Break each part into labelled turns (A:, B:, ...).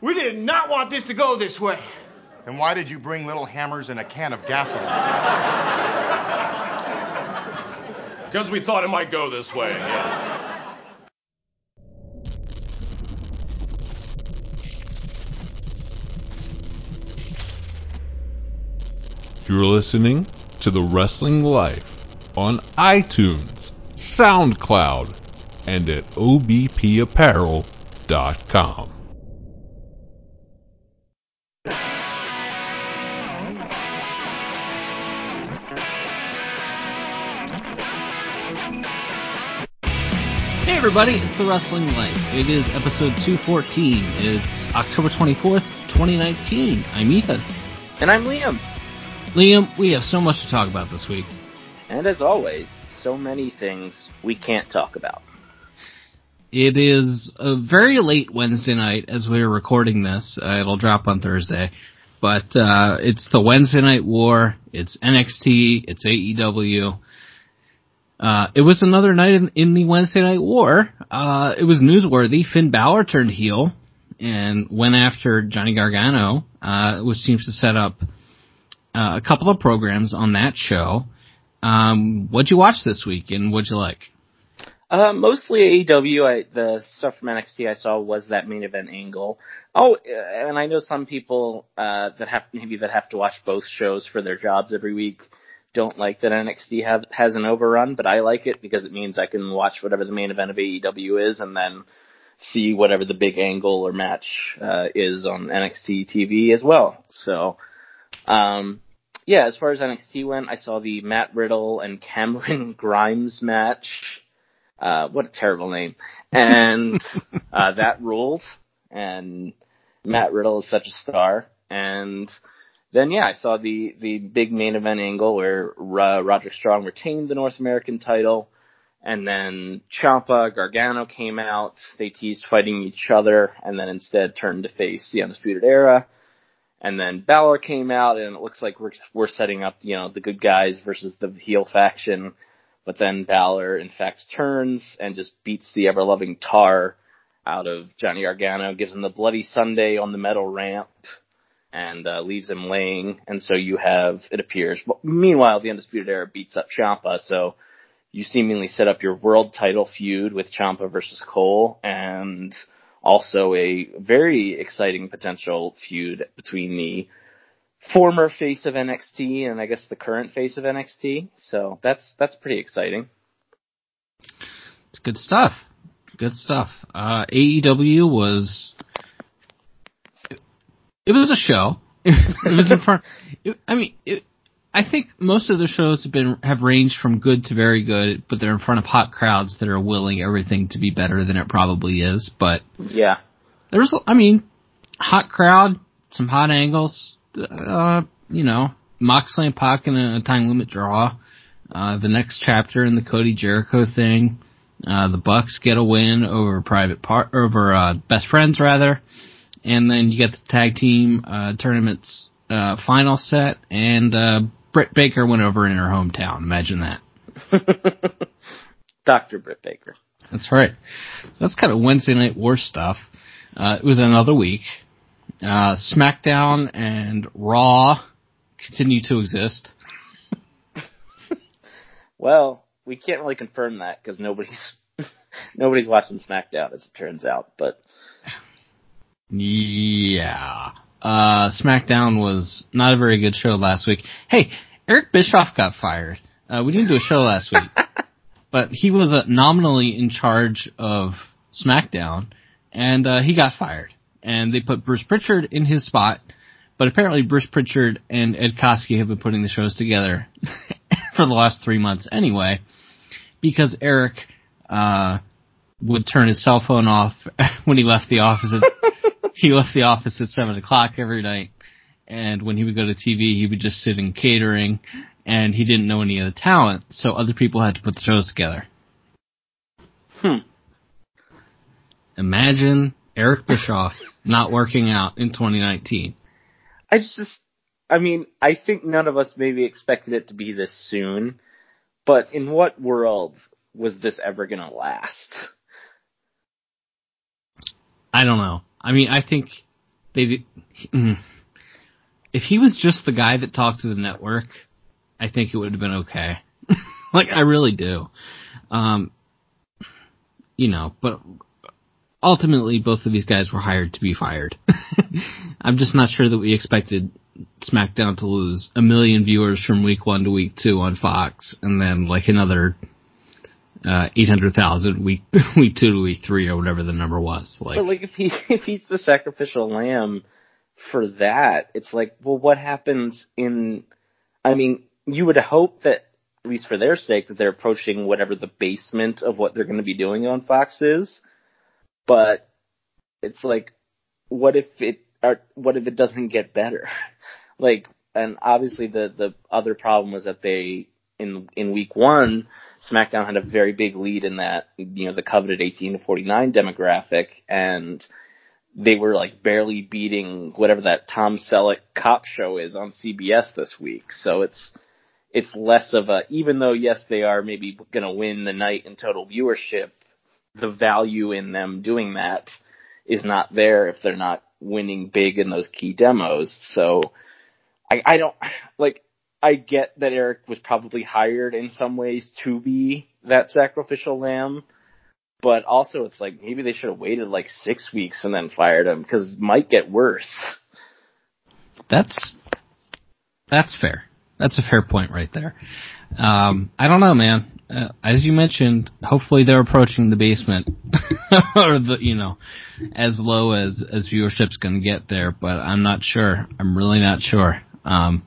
A: We did not want this to go this way.
B: Then why did you bring little hammers and a can of gasoline?
C: Because we thought it might go this way.
D: You're listening to The Wrestling Life on iTunes, SoundCloud, and at obpapparel.com.
E: everybody, it's The Wrestling Life. It is episode 214. It's October 24th, 2019. I'm Ethan.
F: And I'm Liam.
E: Liam, we have so much to talk about this week.
F: And as always, so many things we can't talk about.
E: It is a very late Wednesday night as we're recording this. Uh, it'll drop on Thursday. But uh, it's the Wednesday Night War. It's NXT. It's AEW. Uh, it was another night in, in the Wednesday Night War. Uh, it was newsworthy. Finn Balor turned heel and went after Johnny Gargano, uh, which seems to set up uh, a couple of programs on that show. Um, what'd you watch this week and what'd you like?
F: Uh, mostly AEW. I, the stuff from NXT I saw was that main event angle. Oh, and I know some people uh, that have maybe that have to watch both shows for their jobs every week don't like that NXT have, has an overrun, but I like it because it means I can watch whatever the main event of AEW is and then see whatever the big angle or match uh, is on NXT TV as well. So, um, yeah, as far as NXT went, I saw the Matt Riddle and Cameron Grimes match. Uh, what a terrible name. And, uh, that ruled. And Matt Riddle is such a star. And then, yeah, I saw the, the big main event angle where uh, Roderick Strong retained the North American title. And then Ciampa, Gargano came out. They teased fighting each other and then instead turned to face the Undisputed Era. And then Balor came out and it looks like we're, we're setting up, you know, the good guys versus the heel faction. But then Balor, in fact, turns and just beats the ever loving tar out of Johnny Gargano, gives him the bloody Sunday on the metal ramp, and uh, leaves him laying. And so you have, it appears, meanwhile, the Undisputed Era beats up Ciampa. so you seemingly set up your world title feud with Ciampa versus Cole, and also a very exciting potential feud between the former face of NXT and I guess the current face of NXT. So that's that's pretty exciting.
E: It's good stuff. Good stuff. Uh, AEW was it was a show. it was in front. It, I mean, it, I think most of the shows have been have ranged from good to very good, but they're in front of hot crowds that are willing everything to be better than it probably is. But
F: Yeah.
E: there was, I mean, hot crowd, some hot angles. Uh, you know, Moxley and Pac in a time limit draw. Uh, the next chapter in the Cody Jericho thing. Uh, the Bucks get a win over private part over uh, best friends rather, and then you get the tag team uh, tournaments uh, final set, and uh, Britt Baker went over in her hometown. Imagine that.
F: Dr. Britt Baker.
E: That's right. So that's kind of Wednesday night war stuff. Uh, it was another week. Uh, SmackDown and Raw continue to exist.
F: Well, we can't really confirm that because nobody's nobody's watching SmackDown as it turns out. But
E: Yeah. Uh, SmackDown was not a very good show last week. Hey, Eric Bischoff got fired. Uh, we didn't do a show last week, but he was uh, nominally in charge of SmackDown, and uh, he got fired. And they put Bruce Pritchard in his spot, but apparently Bruce Pritchard and Ed Koskey have been putting the shows together for the last three months anyway, because Eric uh, would turn his cell phone off when he left the office. He left the office at seven o'clock every night, and when he would go to TV, he would just sit in catering, and he didn't know any of the talent, so other people had to put the shows together.
F: Hmm.
E: Imagine Eric Bischoff not working out in 2019.
F: I just, I mean, I think none of us maybe expected it to be this soon. But in what world was this ever gonna last?
E: I don't know. I mean, I think they mm. if he was just the guy that talked to the network, I think it would have been okay. like I really do. Um, you know, but ultimately both of these guys were hired to be fired. I'm just not sure that we expected SmackDown to lose a million viewers from week one to week two on Fox, and then like another uh, eight hundred thousand week week two to week three or whatever the number was. Like,
F: but like if he if he's the sacrificial lamb for that, it's like, well, what happens in? I mean, you would hope that at least for their sake that they're approaching whatever the basement of what they're going to be doing on Fox is, but it's like, what if it? Or what if it doesn't get better? like, and obviously the the other problem was that they in in week one SmackDown had a very big lead in that, you know, the coveted 18 to 49 demographic, and they were like barely beating whatever that Tom Selleck cop show is on CBS this week. So it's it's less of a even though yes they are maybe going to win the night in total viewership, the value in them doing that is not there if they're not winning big in those key demos. So I I don't like I get that Eric was probably hired in some ways to be that sacrificial lamb, but also it's like maybe they should have waited like six weeks and then fired him because it might get worse.
E: That's that's fair. That's a fair point right there. Um, I don't know, man. Uh, as you mentioned, hopefully they're approaching the basement, or the you know, as low as as viewership's going to get there. But I'm not sure. I'm really not sure. Um,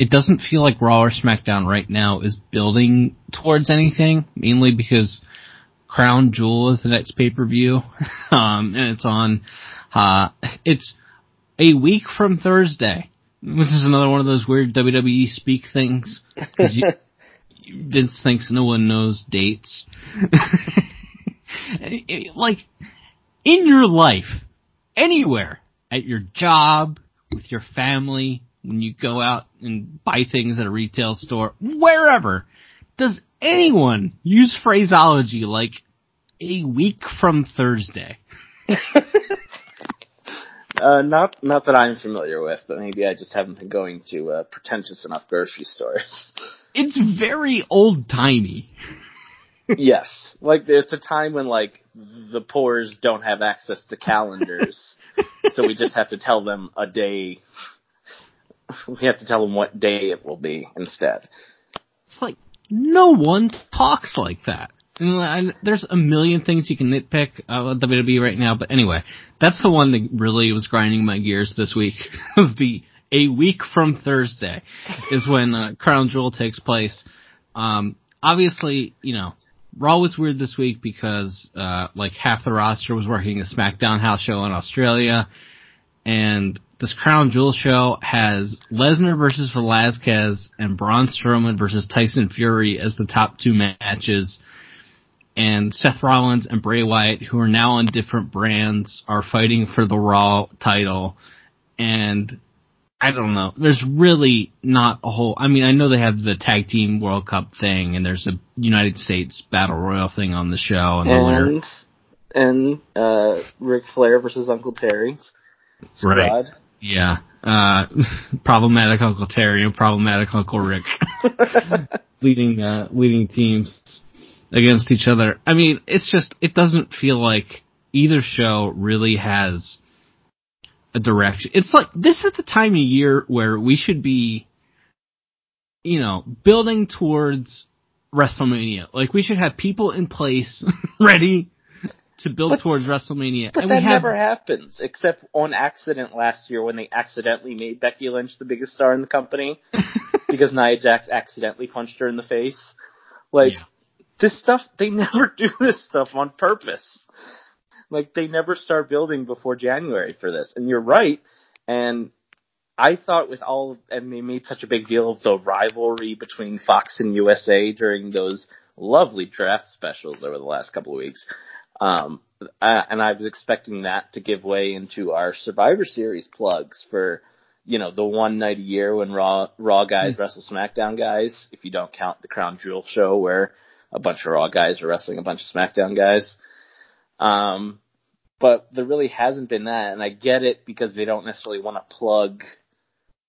E: it doesn't feel like Raw or SmackDown right now is building towards anything, mainly because Crown Jewel is the next pay per view, um, and it's on. Uh, it's a week from Thursday, which is another one of those weird WWE speak things. You, Vince thinks no one knows dates. like in your life, anywhere, at your job, with your family, when you go out and buy things at a retail store, wherever, does anyone use phraseology like a week from Thursday?
F: uh, not not that I'm familiar with, but maybe I just haven't been going to uh, pretentious enough grocery stores.
E: It's very old timey.
F: yes, like it's a time when like the poors don't have access to calendars, so we just have to tell them a day we have to tell them what day it will be instead.
E: It's like no one talks like that. And there's a million things you can nitpick about WWE right now, but anyway, that's the one that really was grinding my gears this week. was the a week from Thursday is when uh, Crown Jewel takes place. Um, obviously, you know, Raw was weird this week because uh, like half the roster was working a SmackDown house show in Australia, and this Crown Jewel show has Lesnar versus Velasquez and Braun Strowman versus Tyson Fury as the top two matches. And Seth Rollins and Bray Wyatt, who are now on different brands, are fighting for the Raw title. And I don't know. There's really not a whole. I mean, I know they have the tag team World Cup thing, and there's a United States Battle Royal thing on the show, and
F: and, and uh, Ric Flair versus Uncle Terry. Squad.
E: Right. Yeah. Uh, problematic Uncle Terry and problematic Uncle Ric leading, uh, leading teams against each other. I mean, it's just, it doesn't feel like either show really has a direction. It's like, this is the time of year where we should be, you know, building towards WrestleMania. Like, we should have people in place ready to build but, towards WrestleMania.
F: But and that have... never happens, except on accident last year when they accidentally made Becky Lynch the biggest star in the company because Nia Jax accidentally punched her in the face. Like yeah. this stuff, they never do this stuff on purpose. Like they never start building before January for this. And you're right. And I thought with all, and they made such a big deal of the rivalry between Fox and USA during those lovely draft specials over the last couple of weeks. Um, uh, and I was expecting that to give way into our Survivor Series plugs for, you know, the one night a year when Raw Raw guys mm-hmm. wrestle SmackDown guys. If you don't count the Crown Jewel show where a bunch of Raw guys are wrestling a bunch of SmackDown guys. Um, but there really hasn't been that, and I get it because they don't necessarily want to plug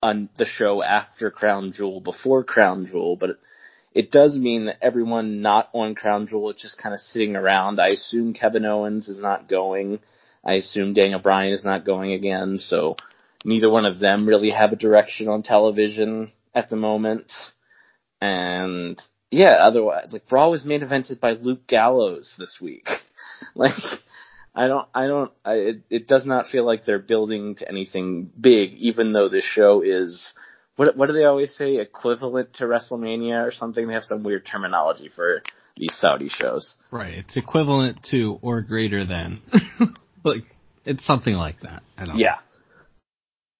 F: on the show after Crown Jewel before Crown Jewel, but it, does mean that everyone not on Crown Jewel is just kind of sitting around. I assume Kevin Owens is not going. I assume Daniel Bryan is not going again, so neither one of them really have a direction on television at the moment. And yeah, otherwise, like Raw was main evented by Luke Gallows this week. like, I don't, I don't, I, it, it does not feel like they're building to anything big, even though this show is, what, what do they always say, equivalent to WrestleMania or something? They have some weird terminology for these Saudi shows.
E: Right. It's equivalent to or greater than. like, it's something like that. I don't
F: Yeah.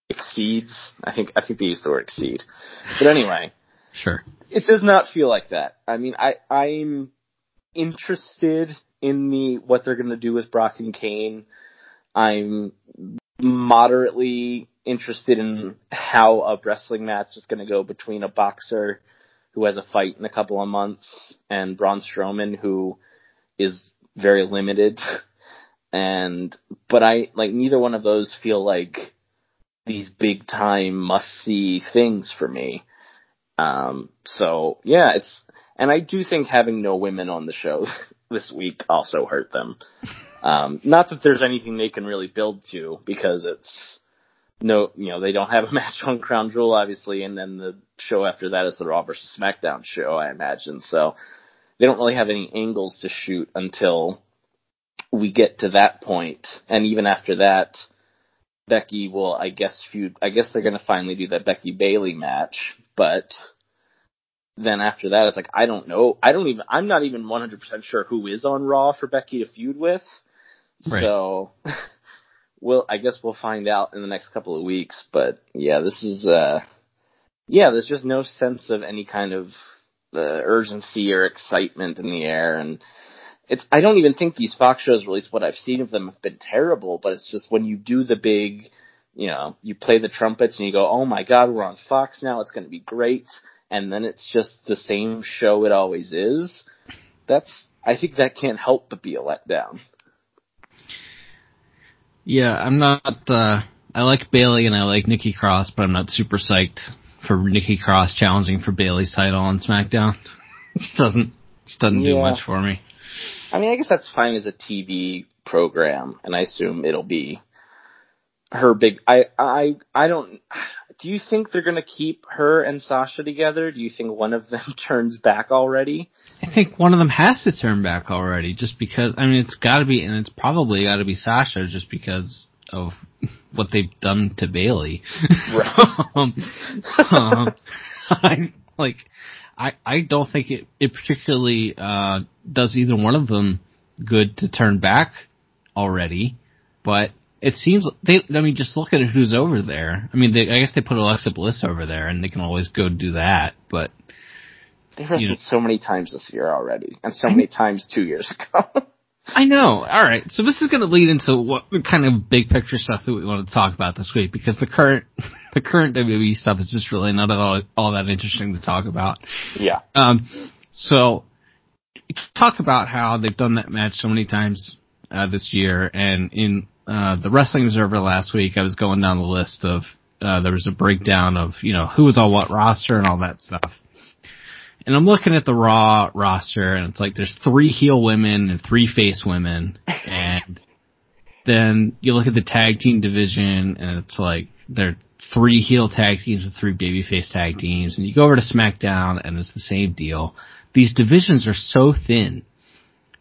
F: Exceeds. I think, I think they use the word exceed. But anyway.
E: Sure.
F: It does not feel like that. I mean, I, I'm interested in the, what they're gonna do with Brock and Cain. I'm moderately interested in how a wrestling match is gonna go between a boxer who has a fight in a couple of months and Braun Strowman who is very limited. And, but I, like, neither one of those feel like these big time must see things for me. Um, so yeah, it's, and I do think having no women on the show this week also hurt them. Um, not that there's anything they can really build to because it's no, you know, they don't have a match on Crown Jewel obviously, and then the show after that is the Raw versus SmackDown show, I imagine. So they don't really have any angles to shoot until we get to that point. and even after that, Becky will, I guess, feud. I guess they're going to finally do that Becky Bailey match, but then after that, it's like I don't know. I don't even. I'm not even 100 percent sure who is on Raw for Becky to feud with.
E: Right.
F: So, we'll. I guess we'll find out in the next couple of weeks. But yeah, this is. uh Yeah, there's just no sense of any kind of uh, urgency or excitement in the air, and it's I don't even think these Fox shows, at least what I've seen of them, have been terrible. But it's just when you do the big, you know, you play the trumpets and you go, oh my god, we're on Fox now, it's going to be great, and then it's just the same show it always is. That's I think that can't help but be a letdown.
E: Yeah, I'm not, uh, I like Bailey and I like Nikki Cross, but I'm not super psyched for Nikki Cross challenging for Bailey's title on SmackDown. just doesn't, just doesn't do much for me.
F: I mean, I guess that's fine as a TV program, and I assume it'll be her big. I I I don't. Do you think they're gonna keep her and Sasha together? Do you think one of them turns back already?
E: I think one of them has to turn back already, just because. I mean, it's got to be, and it's probably got to be Sasha, just because of what they've done to Bailey.
F: Right.
E: um, um, I like. I I don't think it it particularly uh, does either one of them good to turn back already, but. It seems they. I mean, just look at who's over there. I mean, they, I guess they put Alexa Bliss over there, and they can always go do that. But
F: They wrestled
E: Yeah.
F: so many times this year already, and so many times two years ago.
E: I know. All right. So this is going to lead into what kind of big picture stuff that we want to talk about this week because the current the current WWE stuff is just really not at all all that interesting to talk about.
F: yeah.
E: Um, so talk about how they've done that match so many times uh, this year, and in uh, the Wrestling Observer last week, I was going down the list of uh, there was a breakdown of you know who was on what roster and all that stuff. And I'm looking at the Raw roster, and it's like there's three heel women and three face women, and then you look at the tag team division, and it's like there are three heel tag teams and three babyface tag teams, and you go over to SmackDown, and it's the same deal. These divisions are so thin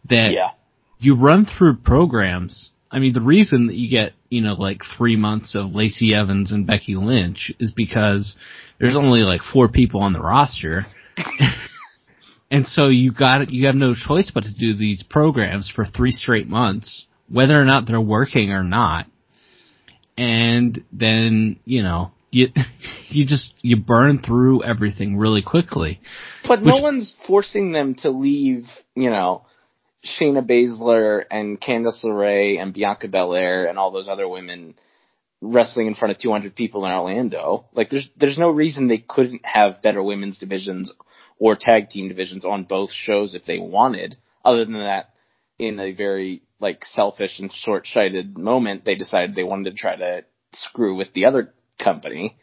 E: that
F: Yeah.
E: you run through programs. I mean, the reason that you get, you know, like three months of Lacey Evans and Becky Lynch is because there's only like four people on the roster. and so you got you have no choice but to do these programs for three straight months, whether or not they're working or not. And then, you know, you, you just, you burn through everything really quickly.
F: But no one's forcing them to leave, you know, Shayna Baszler and Candice LeRae and Bianca Belair and all those other women wrestling in front of 200 people in Orlando. Like there's there's no reason they couldn't have better women's divisions or tag team divisions on both shows if they wanted. Other than that, in a very like selfish and short-sighted moment, they decided they wanted to try to screw with the other company.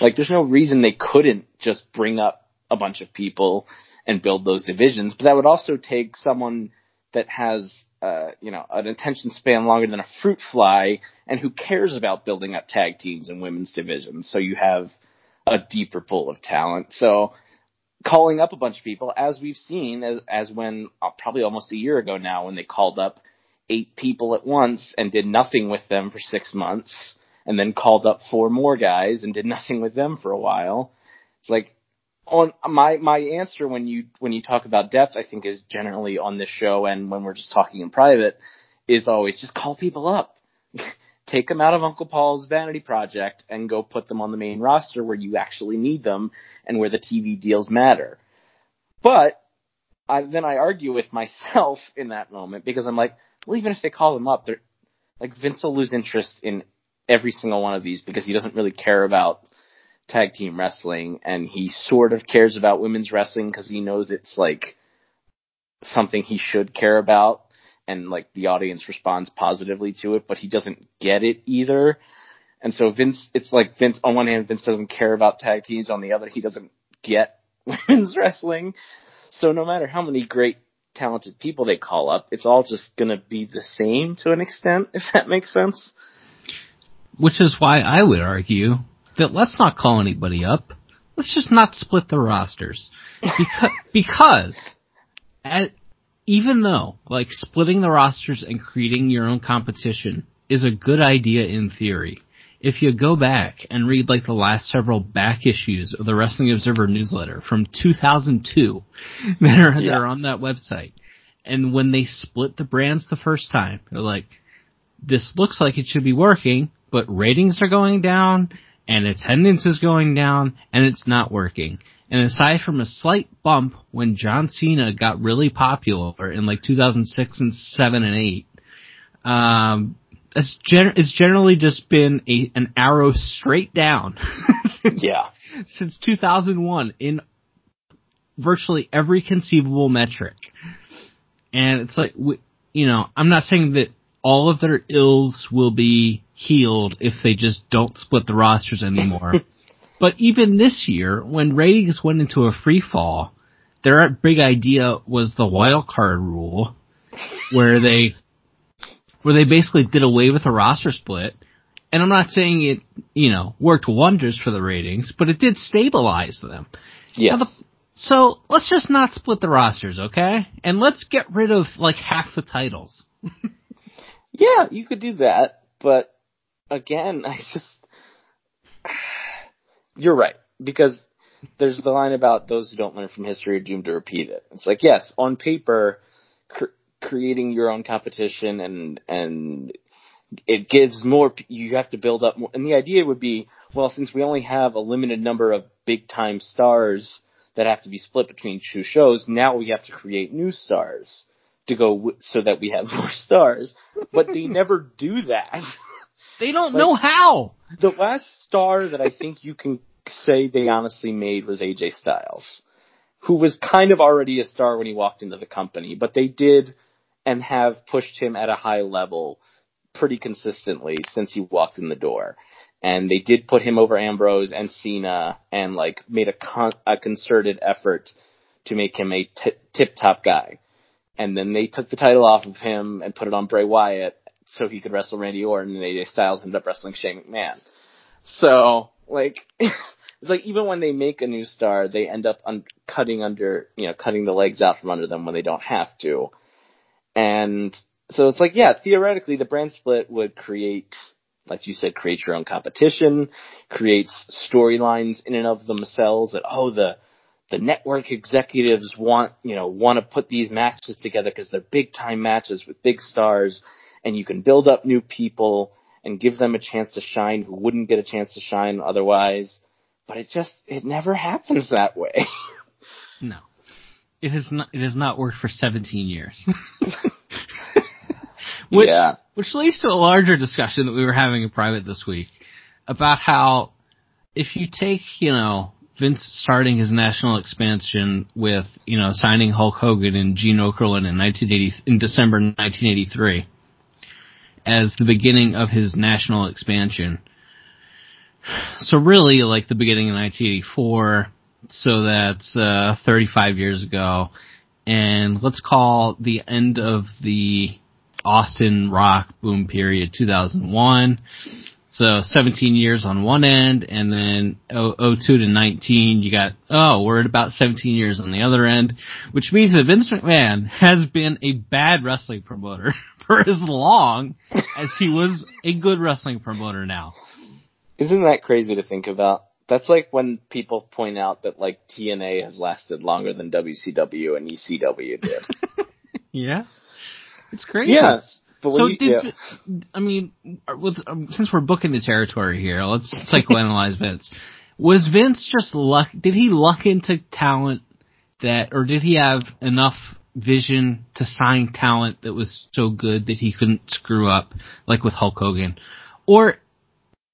F: Like there's no reason they couldn't just bring up a bunch of people and build those divisions, but that would also take someone that has uh, you know, an attention span longer than a fruit fly and who cares about building up tag teams and women's divisions. So you have a deeper pool of talent. So calling up a bunch of people, as we've seen, as, as when uh, probably almost a year ago now, when they called up eight people at once and did nothing with them for six months, and then called up four more guys and did nothing with them for a while. It's like on my my answer when you when you talk about depth, I think is generally on this show and when we're just talking in private is always just call people up. Take them out of Uncle Paul's vanity project and go put them on the main roster where you actually need them and where the TV deals matter. But I, then I argue with myself in that moment because I'm like, well, even if they call them up, they're like Vince will lose interest in every single one of these because he doesn't really care about tag team wrestling and he sort of cares about women's wrestling because he knows it's like something he should care about and like the audience responds positively to it, but he doesn't get it either. And so Vince, it's like Vince, on one hand, Vince doesn't care about tag teams. On the other, he doesn't get women's wrestling. So no matter how many great talented people they call up, it's all just gonna be the same to an extent, if that makes sense.
E: Which is why I would argue that let's not call anybody up. Let's just not split the rosters. Because, because at, even though, like, splitting the rosters and creating your own competition is a good idea in theory, if you go back and read, like, the last several back issues of the Wrestling Observer newsletter from 2002 that are, yeah. that are on that website, and when they split the brands the first time, they're like, this looks like it should be working, but ratings are going down, and attendance is going down and it's not working. And aside from a slight bump when John Cena got really popular in like 2006 and 7 and 8, um, it's, gen- it's generally just been a, an arrow straight down.
F: since, yeah.
E: Since 2001 in virtually every conceivable metric. And it's like, you know, I'm not saying that all of their ills will be healed if they just don't split the rosters anymore. but even this year, when ratings went into a free fall, their big idea was the wild card rule, where they where they basically did away with the roster split. And I'm not saying it, you know, worked wonders for the ratings, but it did stabilize them.
F: Yes.
E: The, so let's just not split the rosters, okay? And let's get rid of like half the titles.
F: yeah, you could do that, but again, I just you're right because there's the line about those who don't learn from history are doomed to repeat it. It's like yes, on paper, cr- creating your own competition and and it gives more. You have to build up more, and the idea would be well, since we only have a limited number of big time stars that have to be split between two shows, now we have to create new stars to go w- so that we have more stars. But they never do that.
E: They don't like, know how.
F: The last star that I think you can say they honestly made was AJ Styles, who was kind of already a star when he walked into the company, but they did and have pushed him at a high level pretty consistently since he walked in the door. And they did put him over Ambrose and Cena and like made a con- a concerted effort to make him a t- tip top guy. And then they took the title off of him and put it on Bray Wyatt so he could wrestle Randy Orton, and AJ Styles ended up wrestling Shane McMahon. So, like, it's like even when they make a new star, they end up un- cutting under, you know, cutting the legs out from under them when they don't have to. And so it's like, yeah, theoretically, the brand split would create, like you said, create your own competition, creates storylines in and of themselves that, oh, the, the network executives want, you know, want to put these matches together because they're big time matches with big stars and you can build up new people and give them a chance to shine who wouldn't get a chance to shine otherwise. But it just, it never happens that way.
E: no. It has not, it has not worked for 17 years. which, yeah. which leads to a larger discussion that we were having in private this week about how if you take, you know, Vince starting his national expansion with, you know, signing Hulk Hogan and Gene Okerlund in 1980, in December 1983, as the beginning of his national expansion. So really, like the beginning of 1984. So that's uh, 35 years ago, and let's call the end of the Austin rock boom period 2001. So 17 years on one end, and then 02 to 19, you got, oh, we're at about 17 years on the other end, which means that Vince McMahon has been a bad wrestling promoter for as long as he was a good wrestling promoter now.
F: Isn't that crazy to think about? That's like when people point out that like TNA has lasted longer than WCW and ECW did.
E: yeah. It's crazy.
F: Yes.
E: So did
F: yeah.
E: I mean, with, um, since we're booking the territory here, let's psychoanalyze Vince. Was Vince just luck? Did he luck into talent that, or did he have enough vision to sign talent that was so good that he couldn't screw up, like with Hulk Hogan, or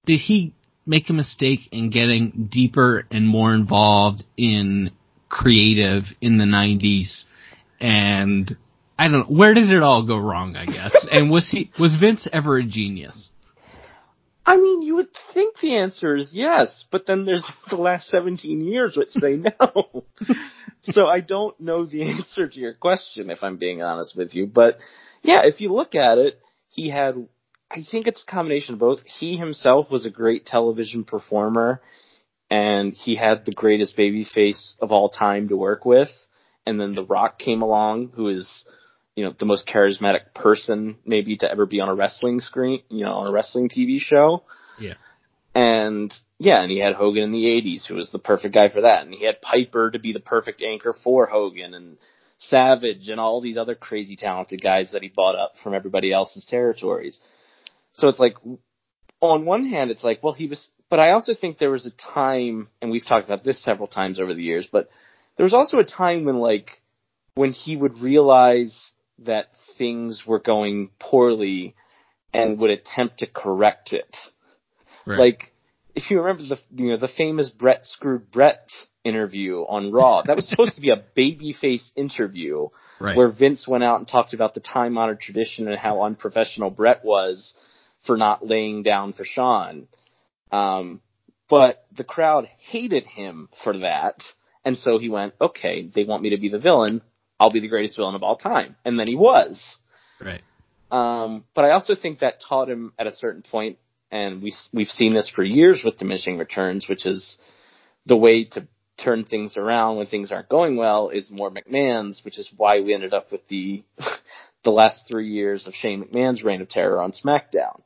E: did he make a mistake in getting deeper and more involved in creative in the '90s and I don't know. Where did it all go wrong, I guess? and was he, was Vince ever a genius?
F: I mean, you would think the answer is yes, but then there's the last 17 years which say no. so I don't know the answer to your question if I'm being honest with you. But yeah, if you look at it, he had, I think it's a combination of both. He himself was a great television performer and he had the greatest baby face of all time to work with. And then The Rock came along, who is, you know, the most charismatic person maybe to ever be on a wrestling screen, you know, on a wrestling TV show.
E: Yeah.
F: And yeah, and he had Hogan in the 80s, who was the perfect guy for that. And he had Piper to be the perfect anchor for Hogan and Savage and all these other crazy talented guys that he bought up from everybody else's territories. So it's like, on one hand, it's like, well, he was, but I also think there was a time, and we've talked about this several times over the years, but there was also a time when like, when he would realize that things were going poorly and would attempt to correct it.
E: Right.
F: Like, if you remember the you know the famous Brett screwed Brett interview on Raw, that was supposed to be a babyface interview
E: right.
F: where Vince went out and talked about the time honored tradition and how unprofessional Brett was for not laying down for Shawn. Um, but the crowd hated him for that, and so he went, "Okay, they want me to be the villain. I'll be the greatest villain of all time," and then he was.
E: right.
F: Um, but I also think that taught him at a certain point, and we we've seen this for years with diminishing returns, which is the way to turn things around when things aren't going well is more McMahon's, which is why we ended up with the the last three years of Shane McMahon's reign of terror on SmackDown.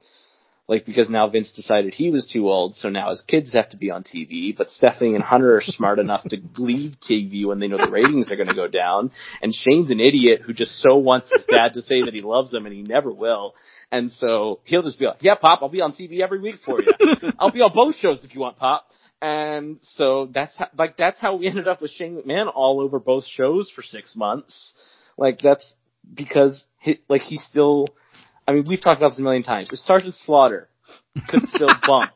F: Like because now Vince decided he was too old, so now his kids have to be on TV. But Stephanie and Hunter are smart enough to leave TV when they know the ratings are going to go down. And Shane's an idiot who just so wants his dad to say that he loves him, and he never will. And so he'll just be like, "Yeah, Pop, I'll be on TV every week for you. I'll be on both shows if you want, Pop." And so that's how, like that's how we ended up with Shane McMahon all over both shows for six months. Like that's because he, like he still I mean, we've talked about this a million times. If Sergeant Slaughter could still bump,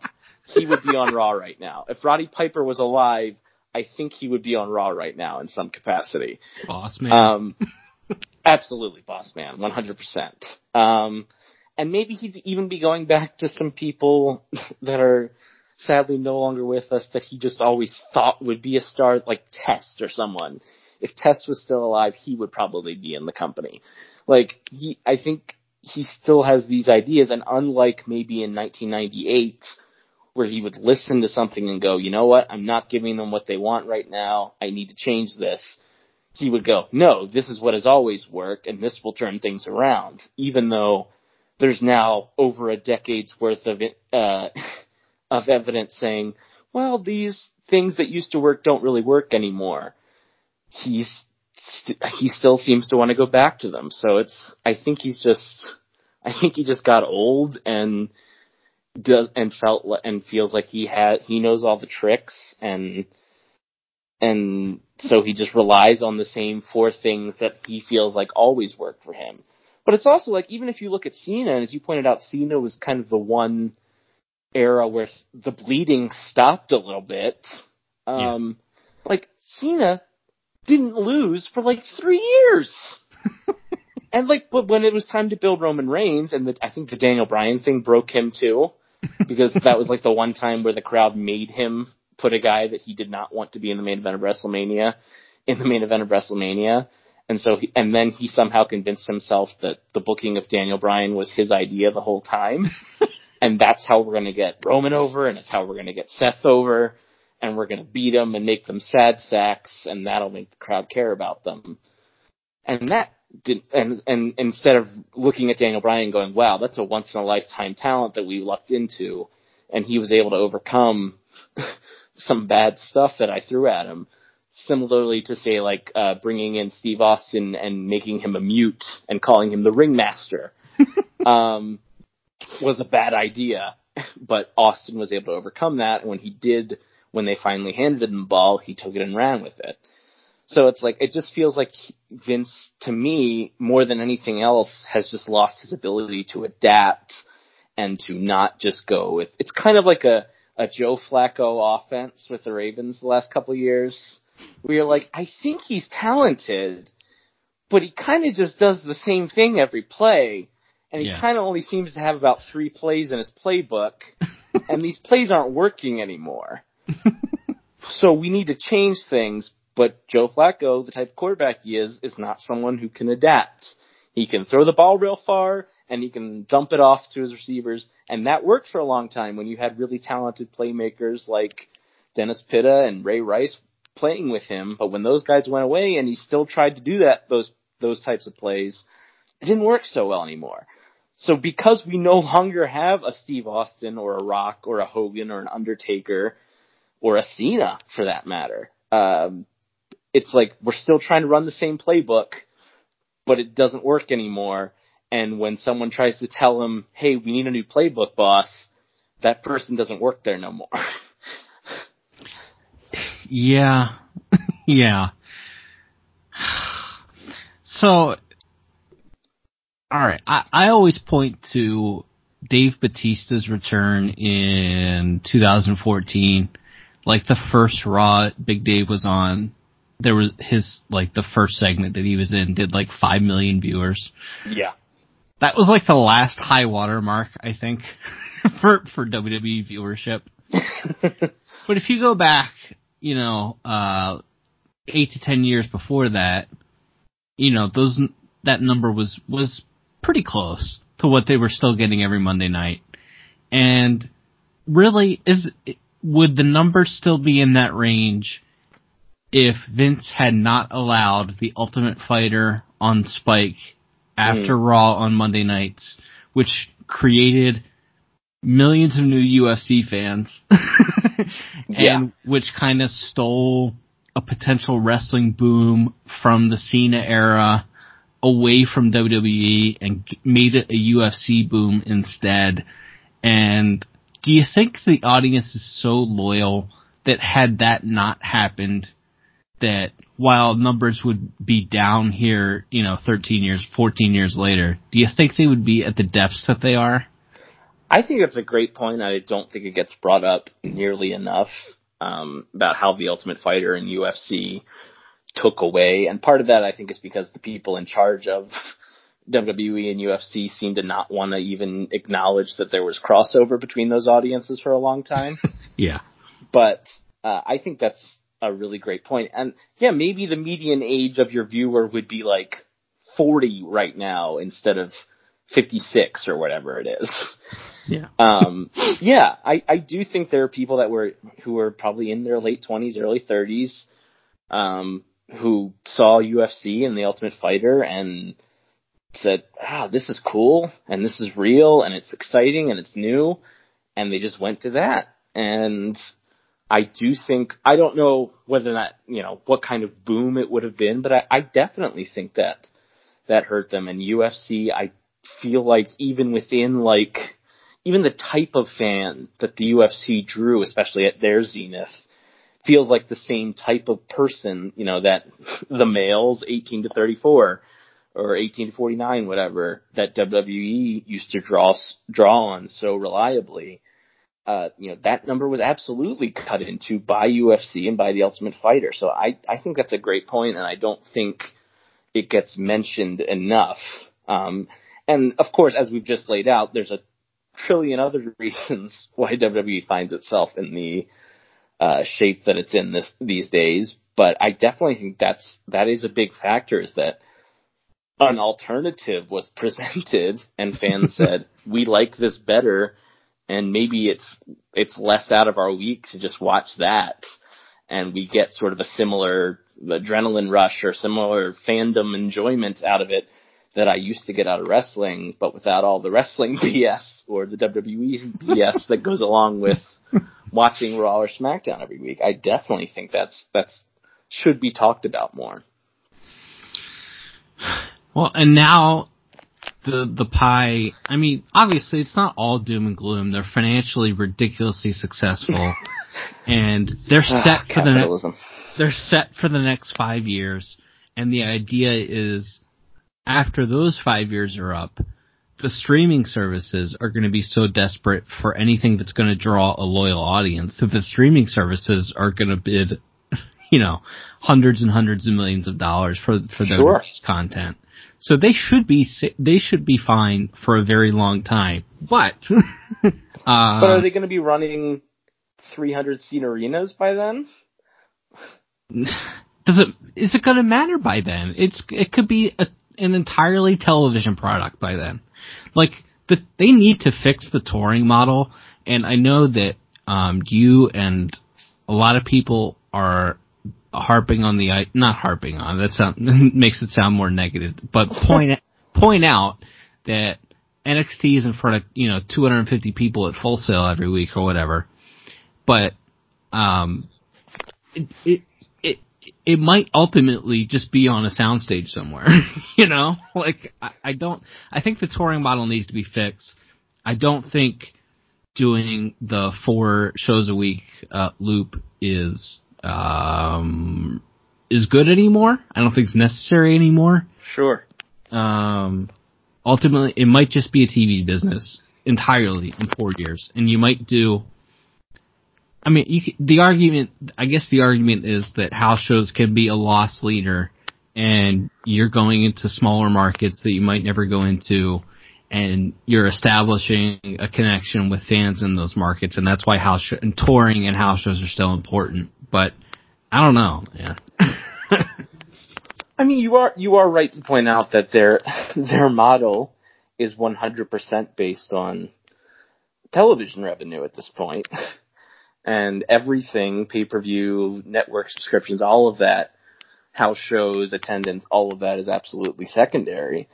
F: he would be on Raw right now. If Roddy Piper was alive, I think he would be on Raw right now in some capacity.
E: Boss man.
F: Um, absolutely, boss man, 100%. Um, and maybe he'd even be going back to some people that are sadly no longer with us that he just always thought would be a star, like Test or someone. If Test was still alive, he would probably be in the company. Like, he, I think he still has these ideas, and unlike maybe in 1998, where he would listen to something and go, you know what, I'm not giving them what they want right now, I need to change this, he would go, no, this is what has always worked, and this will turn things around, even though there's now over a decade's worth of, uh, of evidence saying, well, these things that used to work don't really work anymore. He's he still seems to want to go back to them. So it's, I think he's just, I think he just got old and does, and felt, and feels like he had, he knows all the tricks and, and so he just relies on the same four things that he feels like always work for him. But it's also like, even if you look at Cena, and as you pointed out, Cena was kind of the one era where the bleeding stopped a little bit. Um, yeah. like Cena didn't lose for like three years. And like, but when it was time to build Roman Reigns, and the, I think the Daniel Bryan thing broke him too, because that was like the one time where the crowd made him put a guy that he did not want to be in the main event of WrestleMania in the main event of WrestleMania. And so, he, and then he somehow convinced himself that the booking of Daniel Bryan was his idea the whole time. and that's how we're going to get Roman over, and it's how we're going to get Seth over, and we're going to beat them and make them sad sacks, and that'll make the crowd care about them. And that did, and and instead of looking at Daniel Bryan going, "Wow, that's a once in a lifetime talent that we lucked into," and he was able to overcome some bad stuff that I threw at him. Similarly to say like uh, bringing in Steve Austin and making him a mute and calling him the ringmaster um, was a bad idea, but Austin was able to overcome that. And when he did, when they finally handed him the ball, he took it and ran with it. So it's like it just feels like Vince, to me, more than anything else, has just lost his ability to adapt and to not just go with. It's kind of like a a Joe Flacco offense with the Ravens the last couple of years. We are like, I think he's talented, but he kind of just does the same thing every play, and he
E: Yeah.
F: kind of only seems to have about three plays in his playbook, and these plays aren't working anymore. so we need to change things. But Joe Flacco, the type of quarterback he is, is not someone who can adapt. He can throw the ball real far and he can dump it off to his receivers. And that worked for a long time when you had really talented playmakers like Dennis Pitta and Ray Rice playing with him. But when those guys went away and he still tried to do that, those, those types of plays, it didn't work so well anymore. So because we no longer have a Steve Austin or a Rock or a Hogan or an Undertaker or a Cena for that matter, um, it's like we're still trying to run the same playbook, but it doesn't work anymore. And when someone tries to tell him, "Hey, we need a new playbook, boss," that person doesn't work there no more.
E: Yeah. yeah. So, alright, I, I always point to Dave Batista's return in 2014, like the first Raw Big Dave was on. There was his, like the first segment that he was in did like 5 million viewers.
F: yeah,
E: That was like the last high water mark, I think, for, for WWE viewership. But if you go back, you know, uh, eight to ten years before that, you know, those that number was was pretty close to what they were still getting every Monday night. And really, is would the number still be in that range if Vince had not allowed the Ultimate Fighter on Spike after mm. Raw on Monday nights, which created millions of new UFC fans,
F: Yeah.
E: and which kind of stole a potential wrestling boom from the Cena era away from WWE and made it a UFC boom instead. And do you think the audience is so loyal that had that not happened, that while numbers would be down here, you know, 13 years, 14 years later, do you think they would be at the depths that they are?
F: I think that's a great point. I don't think it gets brought up nearly enough um, about how the Ultimate Fighter and UFC took away, and part of that I think is because the people in charge of WWE and UFC seem to not want to even acknowledge that there was crossover between those audiences for a long time.
E: Yeah.
F: but uh, I think that's a really great point. And yeah, maybe the median age of your viewer would be like 40 right now instead of 56 or whatever it is.
E: Yeah.
F: Um, yeah, I, I do think there are people that were who were probably in their late 20s, early 30s, um, who saw UFC and the Ultimate Fighter and said, "Ah, this is cool and this is real and it's exciting and it's new," and they just went to that. And I do think I don't know whether that you know what kind of boom it would have been, but I, I definitely think that that hurt them. And UFC, I feel like even within like even the type of fan that the UFC drew, especially at their zenith, feels like the same type of person, you know, that the males 18 to 34 or 18 to 49, whatever, that WWE used to draw, draw on so reliably. Uh, you know, that number was absolutely cut into by UFC and by the Ultimate Fighter. So I, I think that's a great point, and I don't think it gets mentioned enough. Um, and of course, as we've just laid out, there's a trillion other reasons why WWE finds itself in the uh, shape that it's in this these days. But I definitely think that's that is a big factor. Is that an alternative was presented and fans said we like this better, and maybe it's it's less out of our week to just watch that, and we get sort of a similar adrenaline rush or similar fandom enjoyment out of it that I used to get out of wrestling, but without all the wrestling BS or the WWE BS that goes along with watching Raw or SmackDown every week. I definitely think that's that's should be talked about more.
E: Well, and now the the pie. I mean, obviously, it's not all doom and gloom. They're financially ridiculously successful, and they're
F: Ah,
E: set for the next they're set for the next five years, and the idea is after those five years are up, the streaming services are going to be so desperate for anything that's going to draw a loyal audience that the streaming services are going to bid, you know, hundreds and hundreds of millions of dollars for for their content. So they should be they should be fine for a very long time, but. uh,
F: But are they going to be running 300 seat arenas by then?
E: does it is it going to matter by then? It's it could be a, an entirely television product by then. Like the they need to fix the touring model, and I know that um, you and a lot of people are harping on the i- not harping on that sound makes it sound more negative, but point point out that NXT is in front of you know 250 people at Full Sail every week or whatever, but um, it, it it it might ultimately just be on a soundstage somewhere. you know, like I, I don't. I think the touring model needs to be fixed. I don't think doing the four shows a week uh, loop is um is good anymore. I don't think it's necessary anymore.
F: Sure.
E: Um, ultimately, it might just be a TV business entirely in four years, and you might do. I mean, you, the argument, I guess the argument is that house shows can be a loss leader, and you're going into smaller markets that you might never go into, and you're establishing a connection with fans in those markets, and that's why house show, and touring and house shows are still important. But I don't know, yeah.
F: I mean, you are you are right to point out that their their model is 100% based on television revenue at this point, and everything pay per view, network subscriptions, all of that, house shows, attendance, all of that is absolutely secondary.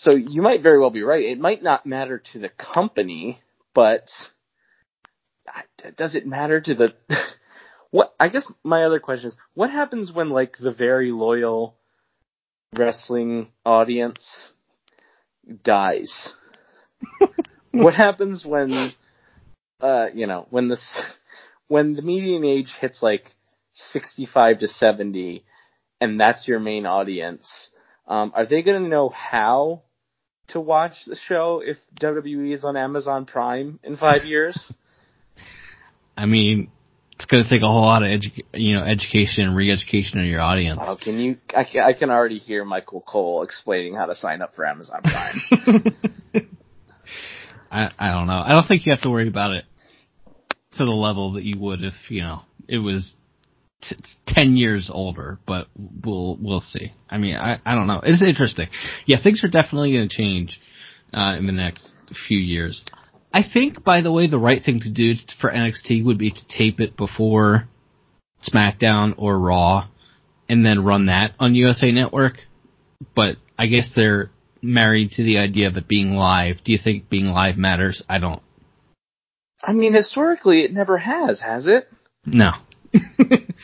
F: So you might very well be right. It might not matter to the company, but does it matter to the what I guess my other question is what happens when like the very loyal wrestling audience dies? what happens when uh you know when this when the median age hits like 65 to 70 and that's your main audience um are they going to know how to watch the show if WWE is on Amazon Prime in 5 years?
E: I mean, it's going to take a whole lot of edu- you know education and re-education of your audience.
F: Oh, can you? I can, I can already hear Michael Cole explaining how to sign up for Amazon Prime.
E: I I don't know. I don't think you have to worry about it to the level that you would if you know it was t- ten years older. But we'll we'll see. I mean, I I don't know. It's interesting. Yeah, things are definitely going to change uh, in the next few years. I think, by the way, the right thing to do for NXT would be to tape it before SmackDown or Raw, and then run that on USA Network. But I guess they're married to the idea of it being live. Do you think being live matters? I don't.
F: I mean, historically, it never has, has it?
E: No.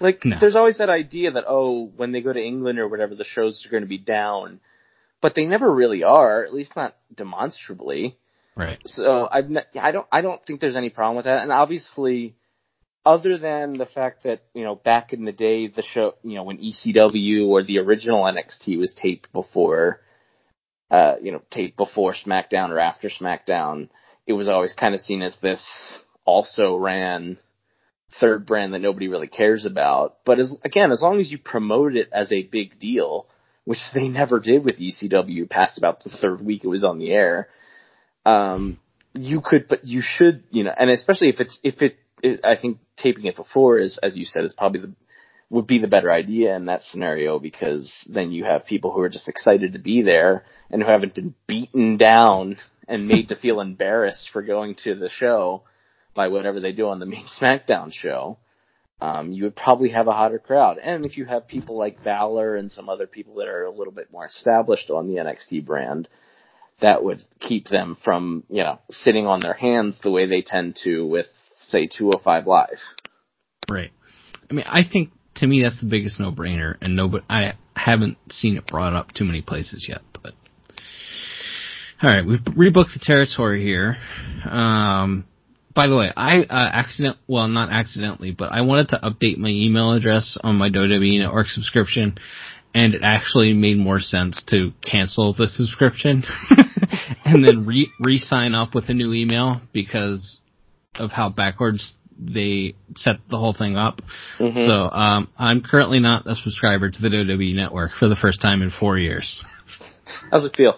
F: Like,
E: No.
F: there's always that idea that oh, when they go to England or whatever, the shows are going to be down, but they never really are. At least not demonstrably.
E: Right.
F: So I've ne- I don't I don't think there's any problem with that. And obviously, other than the fact that you know back in the day the show you know when ECW or the original NXT was taped before, uh you know taped before SmackDown or after SmackDown, it was always kind of seen as this also ran third brand that nobody really cares about. But as again, as long as you promote it as a big deal, which they never did with ECW past about the third week it was on the air. Um, you could, but you should, you know, and especially if it's, if it, it I think taping it before is, as you said, is probably the, would be the better idea in that scenario because then you have people who are just excited to be there and who haven't been beaten down and made to feel embarrassed for going to the show by whatever they do on the main SmackDown show. Um, you would probably have a hotter crowd. And if you have people like Balor and some other people that are a little bit more established on the NXT brand, that would keep them from, you know, sitting on their hands the way they tend to with, say, 205 Live.
E: Right. I mean, I think to me that's the biggest no-brainer, and no, but I haven't seen it brought up too many places yet. But all right, we've rebooked the territory here. Um, by the way, I uh, accident well not accidentally, but I wanted to update my email address on my WWE Network subscription, and it actually made more sense to cancel the subscription and then re re sign up with a new email because of how backwards they set the whole thing up.
F: Mhm.
E: So um, I'm currently not a subscriber to the WWE Network for the first time in four years.
F: How's it feel?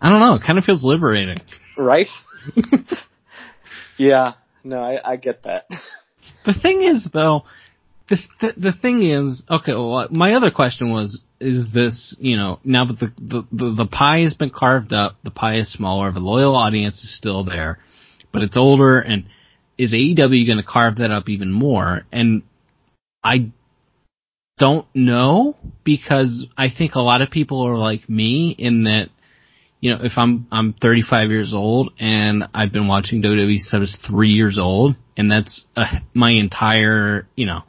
E: I don't know. It kind of feels liberating.
F: Right? yeah. No, I, I get that.
E: The thing is, though, this the, the thing is okay. Well, uh, my other question was: Is this you know now that the, the the the pie has been carved up, the pie is smaller, the loyal audience is still there, but it's older, and is AEW going to carve that up even more? And I don't know because I think a lot of people are like me in that you know, if I'm I'm 35 years old and I've been watching WWE since I was three years old, and that's uh, my entire, you know,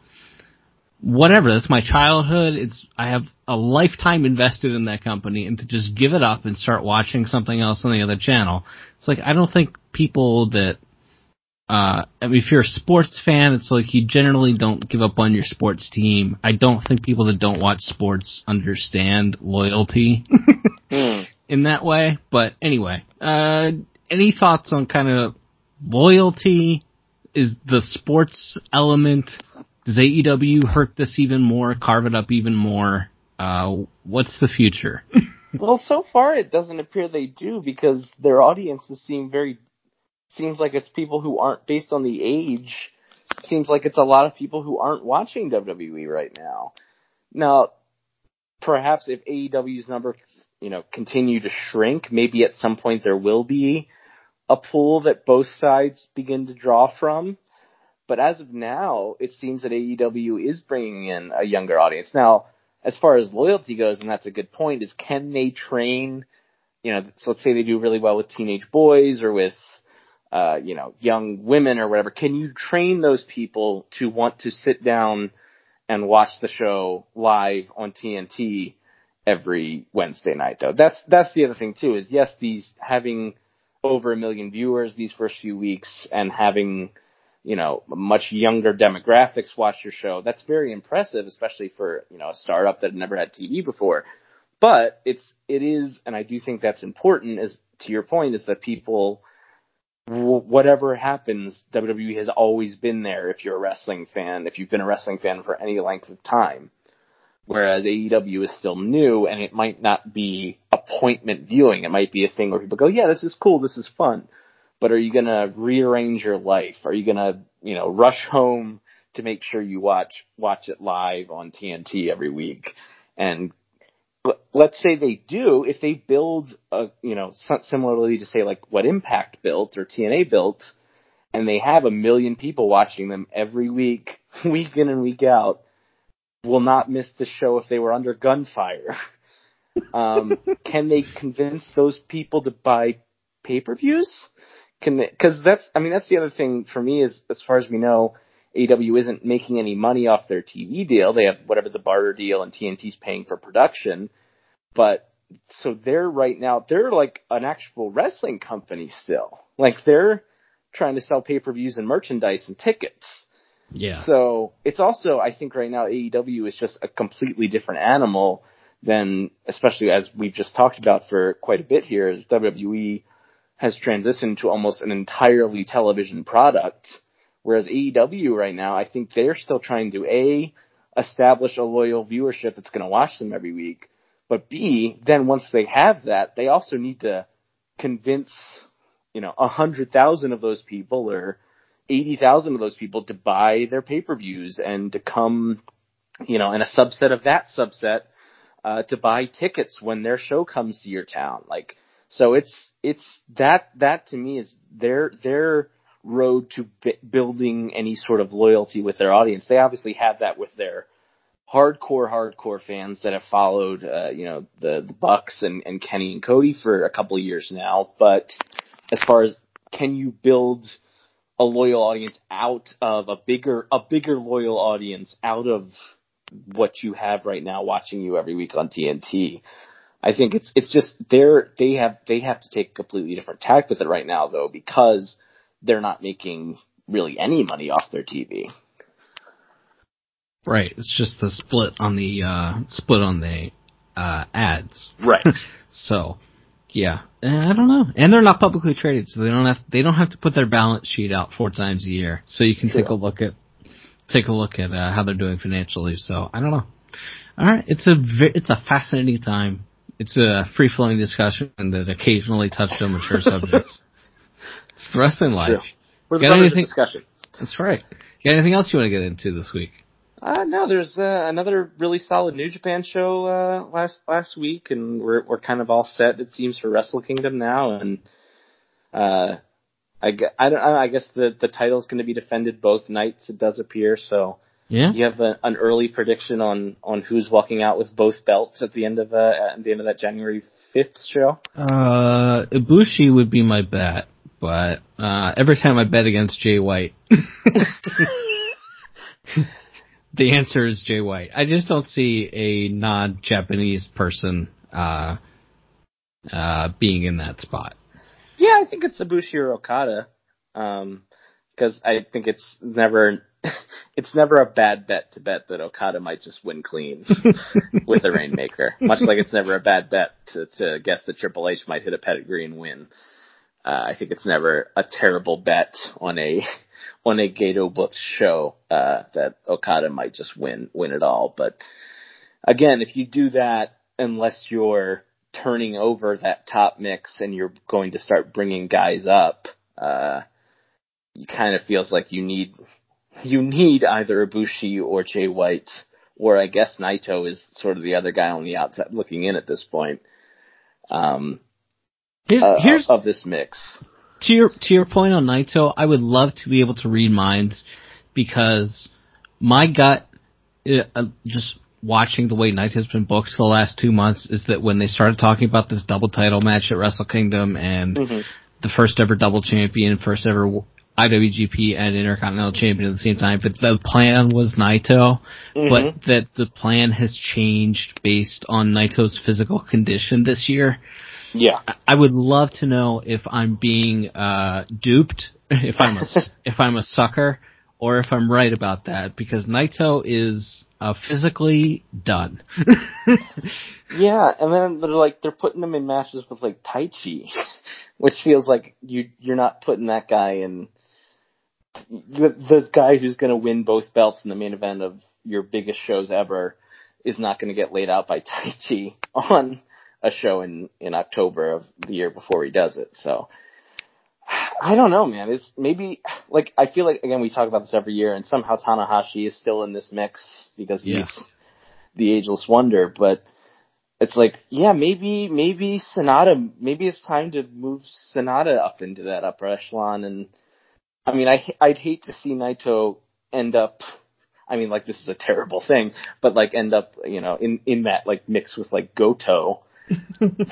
E: whatever. That's my childhood. It's I have a lifetime invested in that company, and to just give it up and start watching something else on the other channel, it's like I don't think people that. Uh, I mean, if you're a sports fan, it's like you generally don't give up on your sports team. I don't think people that don't watch sports understand loyalty.
F: Hmm.
E: in that way. But anyway, uh, any thoughts on kind of loyalty? Is the sports element, does AEW hurt this even more, carve it up even more? Uh, what's the future?
F: Well, so far it doesn't appear they do because their audiences seem very seems like it's people who aren't based on the age. Seems like it's a lot of people who aren't watching WWE right now. Now, perhaps if AEW's numbers, you know, continue to shrink, maybe at some point there will be a pool that both sides begin to draw from. But as of now, it seems that AEW is bringing in a younger audience. Now, as far as loyalty goes, and that's a good point, is can they train, you know, let's say they do really well with teenage boys or with, uh, you know, young women or whatever. Can you train those people to want to sit down and watch the show live on TNT every Wednesday night though? That's, that's the other thing too, is yes, these having over a million viewers these first few weeks and having, you know, much younger demographics watch your show. That's very impressive, especially for, you know, a startup that had never had TV before. But it's, it is, and I do think that's important is, to your point, is that people, whatever happens, WWE has always been there if you're a wrestling fan, if you've been a wrestling fan for any length of time. Whereas AEW is still new and it might not be appointment viewing. It might be a thing where people go, yeah, this is cool, this is fun but are you going to rearrange your life? Are you going to, you know, rush home to make sure you watch watch it live on TNT every week? And let's say they do, if they build a, you know, similarly to say like what Impact built or TNA built, and they have a million people watching them every week, week in and week out, will not miss the show if they were under gunfire. um, can they convince those people to buy pay-per-views? can because that's I mean that's the other thing for me is as far as we know, AW isn't making any money off their TV deal. They have whatever the barter deal and TNT's paying for production, but so they're right now they're like an actual wrestling company still. Like they're trying to sell pay per views and merchandise and tickets.
E: Yeah.
F: So it's also I think right now AEW is just a completely different animal than especially as we've just talked about for quite a bit here, WWE has transitioned to almost an entirely television product. Whereas AEW right now, I think they're still trying to A, establish a loyal viewership that's going to watch them every week, But B, then once they have that, they also need to convince, you know, a hundred thousand of those people or eighty thousand of those people to buy their pay-per-views and to come, you know, and a subset of that subset uh, to buy tickets when their show comes to your town. Like, so it's it's that that to me is their their road to b- building any sort of loyalty with their audience. They obviously have that with their hardcore hardcore fans that have followed uh, you know the the Bucks and and Kenny and Cody for a couple of years now. But as far as can you build a loyal audience out of a bigger a bigger loyal audience out of what you have right now watching you every week on TNT. I think it's it's just they're they have they have to take a completely different tack with it right now though because they're not making really any money off their TV.
E: Right. It's just the split on the uh split on the uh ads.
F: Right.
E: So, yeah, I don't know. And they're not publicly traded, so they don't have they don't have to put their balance sheet out four times a year. So you can True. take a look at take a look at uh, how they're doing financially. So I don't know. All right, it's a it's a fascinating time. It's a free flowing discussion that occasionally touches on mature subjects. It's the wrestling life.
F: We're the anything, discussion.
E: That's right. got anything else you want to get into this week?
F: Uh, no, there's uh, another really solid New Japan show uh, last last week, and we're we're kind of all set. It seems for Wrestle Kingdom now, and uh, I, I don't I guess the the title is going to be defended both nights. It does appear so.
E: Yeah.
F: You have a, an early prediction on on who's walking out with both belts at the end of uh, at the end of that January fifth show.
E: Uh, Ibushi would be my bet, but uh, every time I bet against Jay White. the answer is Jay White. I just don't see a non-Japanese person uh, uh, being in that spot.
F: Yeah, I think it's Ibushi or Okada, because um, I think it's never it's never a bad bet to bet that Okada might just win clean with a Rainmaker. Much like it's never a bad bet to, to guess that Triple H might hit a pedigree and win. Uh, I think it's never a terrible bet on a on a Gedo booked show uh, that Okada might just win win it all. But again, if you do that, unless you're turning over that top mix and you're going to start bringing guys up, uh, you kind of feels like you need you need either Ibushi or Jay White, or I guess Naito is sort of the other guy on the outside looking in at this point. Um,
E: here's, uh, here's
F: of this mix
E: to your to your point on Naito, I would love to be able to read minds because my gut, uh, just watching the way Naito's been booked the last two months, is that when they started talking about this double title match at Wrestle Kingdom and mm-hmm. the first ever double champion, first ever IWGP and Intercontinental Champion at the same time, but the plan was Naito, mm-hmm. but that the plan has changed based on Naito's physical condition this year.
F: Yeah.
E: I would love to know if I'm being uh, duped, if I'm a if I'm a sucker, or if I'm right about that because Naito is uh, physically done.
F: yeah, and then they're like they're putting him in matches with like Tai Chi, which feels like you you're not putting that guy in the the guy who's going to win both belts in the main event of your biggest shows ever is not going to get laid out by Tai Chi on a show in in October of the year before he does it. So I don't know, man. It's maybe like I feel like again we talk about this every year, and somehow Tanahashi is still in this mix because he's yeah. the ageless wonder. But it's like, yeah, maybe maybe Sanada, maybe it's time to move Sanada up into that upper echelon. And I mean, I I'd hate to see Naito end up. I mean, like this is a terrible thing, but like end up, you know, in in that like mix with like Goto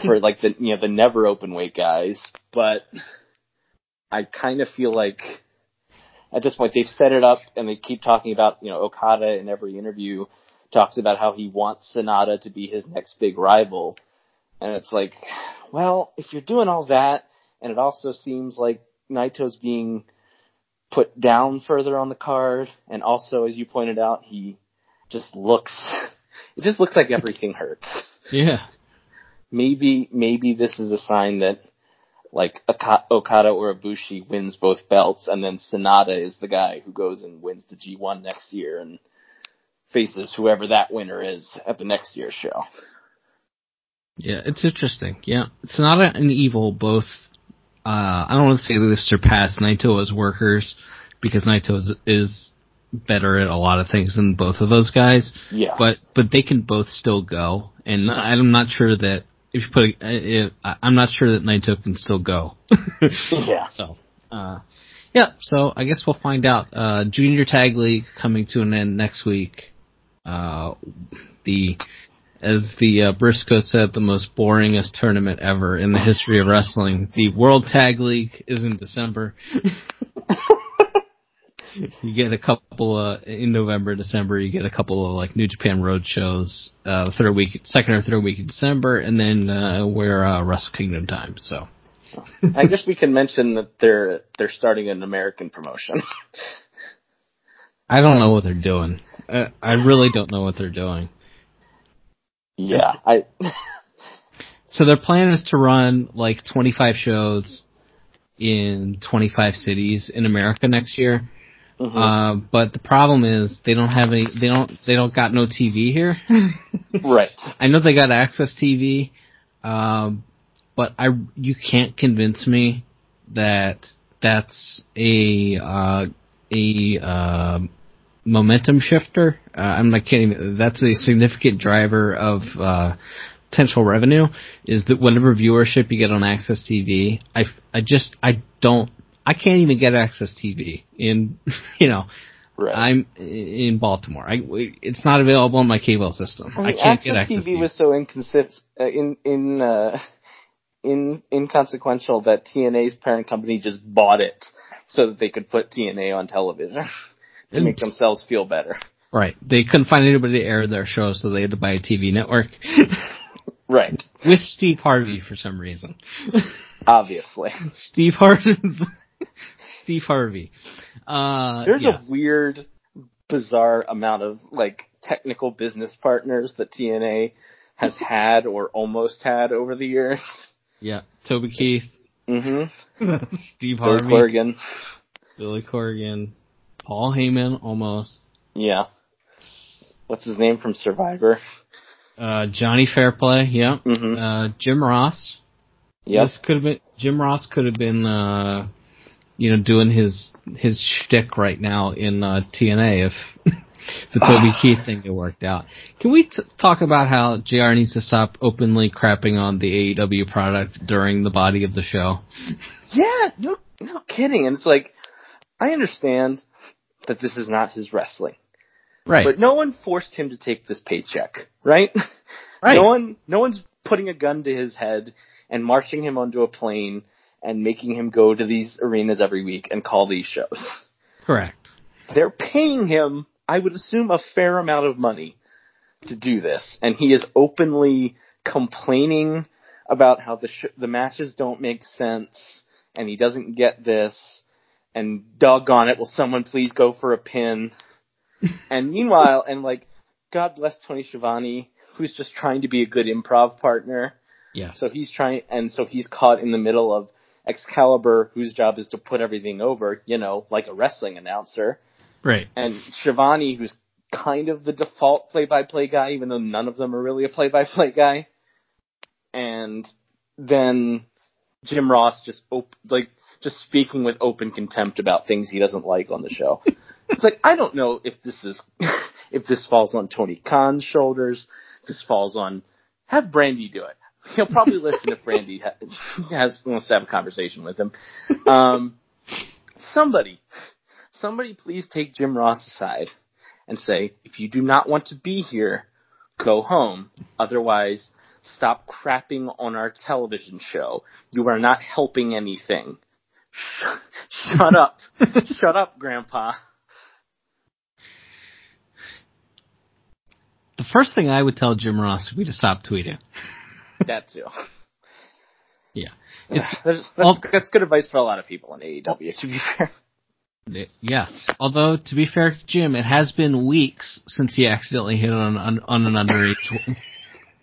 F: for like the you know the never open weight guys, but I kind of feel like at this point they've set it up and they keep talking about you know Okada in every interview talks about how he wants Sanada to be his next big rival, and it's like, well, if you're doing all that, and it also seems like Naito's being put down further on the card, and also as you pointed out, he just looks it just looks like everything hurts.
E: Yeah
F: maybe maybe this is a sign that like Okada or Ibushi wins both belts, and then Sanada is the guy who goes and wins the G1 next year and faces whoever that winner is at the next year's show.
E: Yeah, it's interesting. Yeah, it's not a, an evil. Both, uh, I don't want to say they've surpassed Naito as workers because Naito is, is better at a lot of things than both of those guys.
F: Yeah.
E: But but they can both still go, and I'm not sure that if you put, I'm not sure that Naito can still go.
F: yeah.
E: So, uh, yeah. So I guess we'll find out. Uh, Junior Tag League coming to an end next week. Uh, the as the uh, Briscoe said, the most boringest tournament ever in the history of wrestling. The World Tag League is in December. you get a couple uh, in November, December. You get a couple of like New Japan Road shows, uh, third week, second or third week in December, and then uh, we're uh, Wrestle Kingdom time. So,
F: I guess we can mention that they're they're starting an American promotion.
E: I don't know what they're doing. Uh, I really don't know what they're doing.
F: Yeah, I.
E: so their plan is to run like 25 shows in 25 cities in America next year. Mm-hmm. Uh, but the problem is they don't have any. They don't. They don't got no TV here.
F: right.
E: I know they got Access TV, um, but I you can't convince me that that's a uh, a uh, momentum shifter. Uh, I'm not kidding. That's a significant driver of uh, potential revenue. Is that whatever viewership you get on Access TV, I I just I don't I can't even get access TV in, you know, right. I'm in Baltimore. I, it's not available on my cable system. I, mean, I can't
F: access
E: get access
F: TV. TV was so inconsistent, uh, in, in, uh, in, inconsequential that TNA's parent company just bought it so that they could put TNA on television to make themselves feel better.
E: Right. They couldn't find anybody to air their show, so they had to buy a TV network.
F: right.
E: With Steve Harvey for some reason.
F: Obviously.
E: Steve Harvey. Steve Harvey. Uh,
F: There's
E: yes.
F: a weird, bizarre amount of like technical business partners that TNA has had or almost had over the years.
E: Yeah, Toby Keith.
F: Mm-hmm.
E: Steve Harvey.
F: Billy Corgan.
E: Billy Corgan. Paul Heyman, almost.
F: Yeah. What's his name from Survivor?
E: Uh, Johnny Fairplay, yeah.
F: Mm-hmm.
E: Uh, Jim Ross.
F: Yes.
E: This could have been, Jim Ross could have been, uh, you know, doing his, his shtick right now in, uh, TNA if the Toby Keith thing had worked out. Can we t- talk about how JR needs to stop openly crapping on the AEW product during the body of the show?
F: Yeah, no, no kidding. And it's like, I understand that this is not his wrestling.
E: Right.
F: But no one forced him to take this paycheck, right?
E: Right.
F: No one, no one's putting a gun to his head and marching him onto a plane and making him go to these arenas every week and call these shows.
E: Correct.
F: They're paying him, I would assume, a fair amount of money to do this, and he is openly complaining about how the sh- the matches don't make sense, and he doesn't get this, and doggone it, will someone please go for a pin? and meanwhile, and like, God bless Tony Schiavone, who's just trying to be a good improv partner.
E: Yeah.
F: So he's trying, and so he's caught in the middle of Excalibur, whose job is to put everything over, you know, like a wrestling announcer.
E: Right.
F: And Schiavone, who's kind of the default play-by-play guy, even though none of them are really a play-by-play guy. And then Jim Ross just op- like just speaking with open contempt about things he doesn't like on the show. it's like I don't know if this is if this falls on Tony Khan's shoulders. If this falls on have Brandi do it. He'll probably listen if Randy has wants to have a conversation with him. Um, somebody, somebody, please take Jim Ross aside and say, if you do not want to be here, go home. Otherwise, stop crapping on our television show. You are not helping anything. Shut up. Shut up, Grandpa.
E: The first thing I would tell Jim Ross would be to stop tweeting.
F: That too.
E: Yeah.
F: It's, that's, that's, that's good advice for a lot of people in AEW, to be fair.
E: Yes. Although, to be fair to Jim, it has been weeks since he accidentally hit on, on, on an underage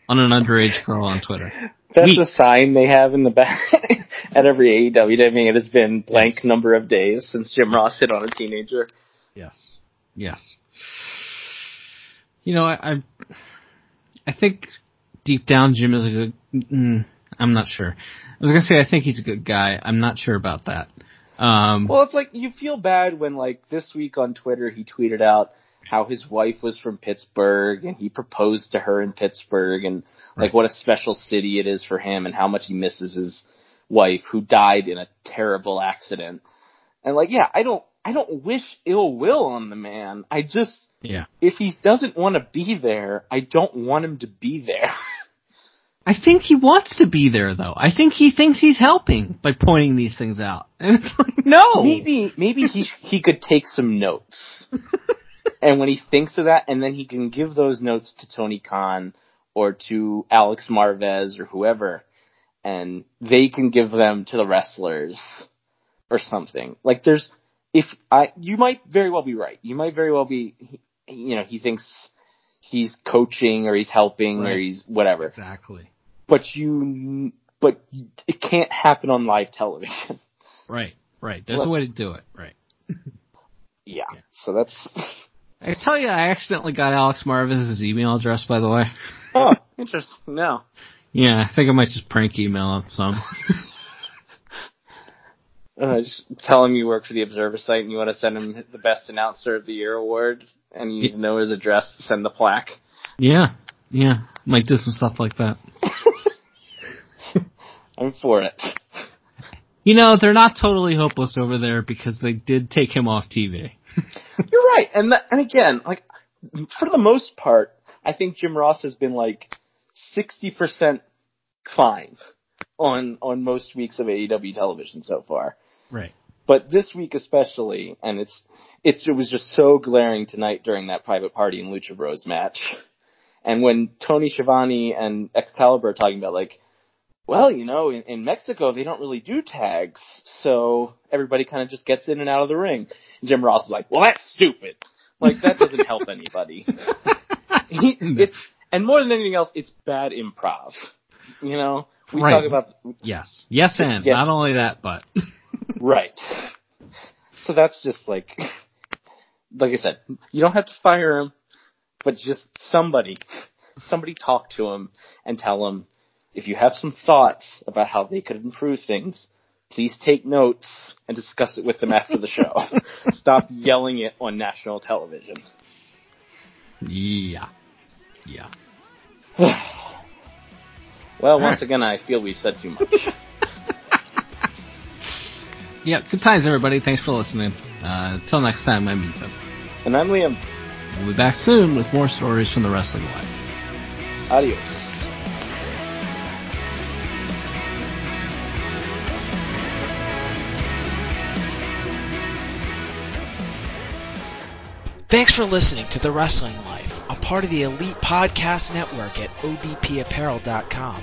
E: on an underage girl on Twitter.
F: That's
E: weeks.
F: a sign they have in the back at every AEW. I mean, it has been blank yes. number of days since Jim Ross hit on a teenager.
E: Yes. Yes. You know, I, I, I think deep down Jim is a good. Mm, I'm not sure. I was gonna say I think he's a good guy. I'm not sure about that. Um,
F: Well, it's like you feel bad when like this week on Twitter he tweeted out how his wife was from Pittsburgh and he proposed to her in Pittsburgh and like
E: Right.
F: what a special city it is for him and how much he misses his wife who died in a terrible accident. And like, yeah, I don't, I don't wish ill will on the man. I just,
E: yeah.
F: if he doesn't want to be there, I don't want him to be there.
E: I think he wants to be there though. I think he thinks he's helping by pointing these things out. And it's like, no!
F: maybe maybe he he could take some notes, and when he thinks of that, and then he can give those notes to Tony Khan or to Alex Marvez or whoever, and they can give them to the wrestlers or something. Like there's if I you might very well be right. You might very well be you know he thinks he's coaching or he's helping or he's whatever,
E: Exactly.
F: but you but it can't happen on live television.
E: Right, right. There's
F: Look-
E: a way to do it. Right.
F: Yeah. So that's
E: I tell you, I accidentally got Alex Marvez's email address, by the way.
F: oh interesting. No.
E: Yeah, I think I might just prank email him some.
F: Uh, just tell him you work for the Observer site and you want to send him the Best Announcer of the Year award, and you need to know his address to send the plaque.
E: yeah, yeah. Might do some stuff like that.
F: I'm for it.
E: You know, they're not totally hopeless over there because they did take him off TV.
F: You're right, and that, and again, like for the most part, I think Jim Ross has been like sixty percent fine on on most weeks of AEW television so far.
E: Right.
F: But this week especially, and it's it's it was just so glaring tonight during that private party and Lucha Bros match. And when Tony Schiavone and Excalibur are talking about like, well, you know, in, in Mexico they don't really do tags, so everybody kind of just gets in and out of the ring. And Jim Ross is like, well, that's stupid. Like that doesn't help anybody. He- it's and more than anything else, it's bad improv. You know, we
E: Right.
F: talk about
E: Yes. Yes, and not only that, but
F: Right. So that's just like, like I said, you don't have to fire him, but just somebody, somebody talk to him and tell him if you have some thoughts about how they could improve things, please take notes and discuss it with them after the show. Stop yelling it on national television.
E: yeah, yeah.
F: Well, once again, I feel we've said too much.
E: Yeah, good times, everybody. Thanks for listening. Uh, until next time, I'm Ethan.
F: And I'm Liam.
E: We'll be back soon with more stories from the wrestling life.
F: Adios.
G: Thanks for listening to The Wrestling Life, a part of the Elite Podcast Network at obpapparel.com.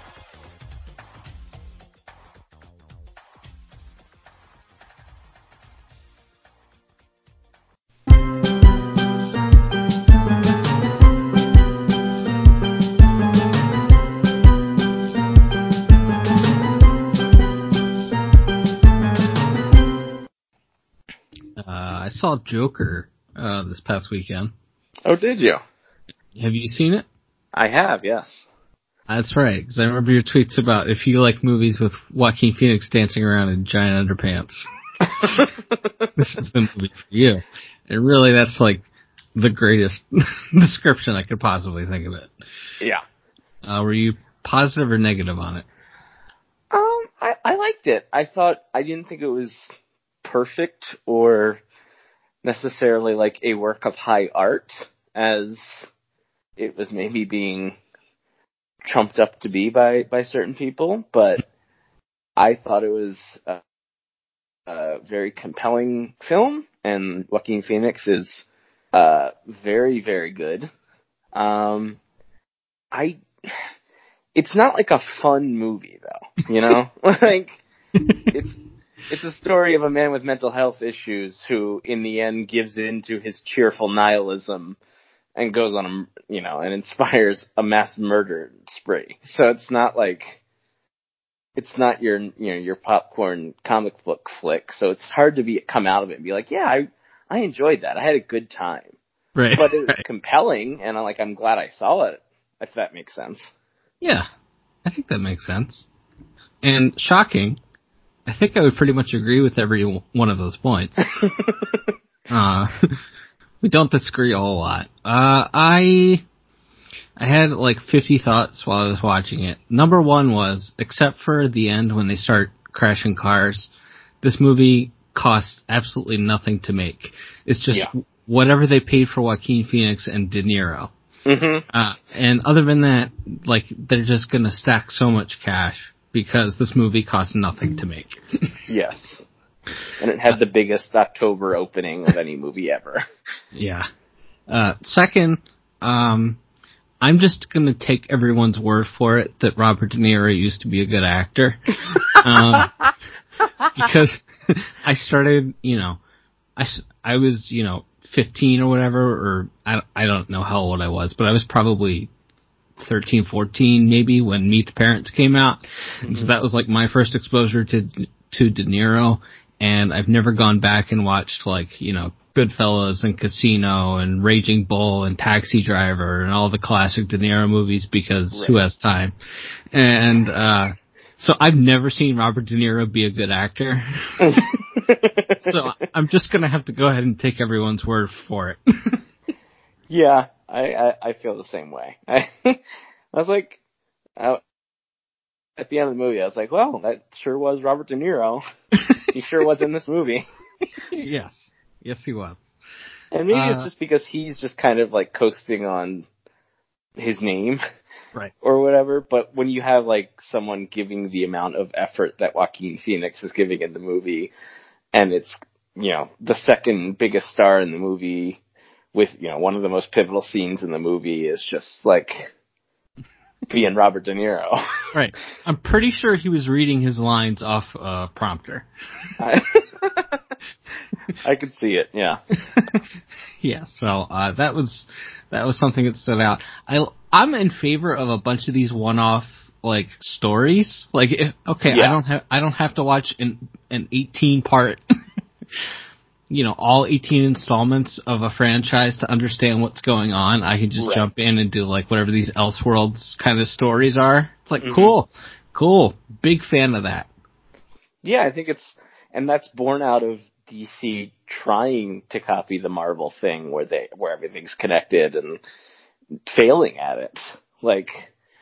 E: I saw Joker uh, this past weekend.
F: Oh, did you?
E: Have you seen it?
F: I have, yes.
E: That's right, because I remember your tweets about if you like movies with Joaquin Phoenix dancing around in giant underpants, this is the movie for you. And really, that's like the greatest description I could possibly think of it.
F: Yeah.
E: Uh, were you positive or negative on it?
F: Um, I, I liked it. I thought I didn't think it was perfect or necessarily like a work of high art as it was maybe being trumped up to be by by certain people, but I thought it was a, a very compelling film, and Joaquin Phoenix is uh, very very good. Um, I it's not like a fun movie though, you know? like it's it's a story of a man with mental health issues who in the end gives in to his cheerful nihilism and goes on a you know and inspires a mass murder spree. So it's not like it's not your you know your popcorn comic book flick. So it's hard to be come out of it and be like, yeah, I I enjoyed that. I had a good time.
E: Right.
F: But it was
E: right.
F: compelling and I'm like I'm glad I saw it. If that makes sense.
E: Yeah, I think that makes sense. And shocking, I think I would pretty much agree with every one of those points. uh, we don't disagree a whole lot. Uh, I, I had like 50 thoughts while I was watching it. Number one was, except for the end when they start crashing cars, this movie cost absolutely nothing to make. It's just
F: Yeah.
E: whatever they paid for Joaquin Phoenix and De Niro.
F: Mm-hmm.
E: Uh, and other than that, like, they're just gonna stack so much cash because this movie cost nothing to make.
F: Yes. And it had the biggest October opening of any movie ever.
E: yeah. Uh, second, um, I'm just gonna take everyone's word for it that Robert De Niro used to be a good actor. um, because I started, you know, I, I was, you know, 15 or whatever, or I, I don't know how old I was, but I was probably 13, 14 maybe when Meet the Parents came out. And so that was like my first exposure to, to De Niro. And I've never gone back and watched like, you know, Goodfellas and Casino and Raging Bull and Taxi Driver and all the classic De Niro movies because who has time? And, uh, so I've never seen Robert De Niro be a good actor. so I'm just gonna have to go ahead and take everyone's word for it.
F: yeah, I, I, I feel the same way. I, I was like, I, at the end of the movie, I was like, well, that sure was Robert De Niro. he sure was in this movie.
E: yes. Yes, he was.
F: And maybe
E: Uh,
F: it's just because he's just kind of like coasting on his name.
E: Right.
F: Or whatever, but when you have like someone giving the amount of effort that Joaquin Phoenix is giving in the movie, and it's, you know, the second biggest star in the movie with, you know, one of the most pivotal scenes in the movie is just like being Robert De Niro.
E: Right. I'm pretty sure he was reading his lines off uh prompter.
F: I, I could see it, yeah.
E: Yeah, so uh that was that was something that stood out. I I'm in favor of a bunch of these one-off like stories. Like if, okay, I don't have I don't have to watch an an 18 part you know, all 18 installments of a franchise to understand what's going on. I can just
F: Right.
E: jump in and do like whatever these Elseworlds kind of stories are. It's like
F: Mhm.
E: cool. Cool. Big fan of that.
F: Yeah, I think it's, and that's born out of DC trying to copy the Marvel thing where they, where everything's connected and failing at it. Like,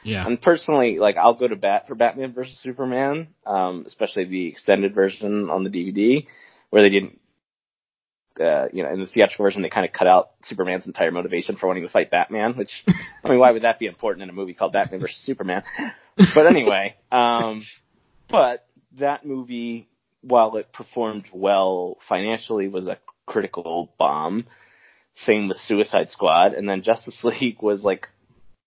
E: Yeah.
F: and personally, like, I'll go to bat for Batman versus Superman, um, especially the extended version on the DVD, where they didn't, uh, you know, in the theatrical version, they kind of cut out Superman's entire motivation for wanting to fight Batman, which, I mean, why would that be important in a movie called Batman versus Superman? But anyway, um, but that movie, while it performed well financially, was a critical bomb. Same with Suicide Squad, and then Justice League was like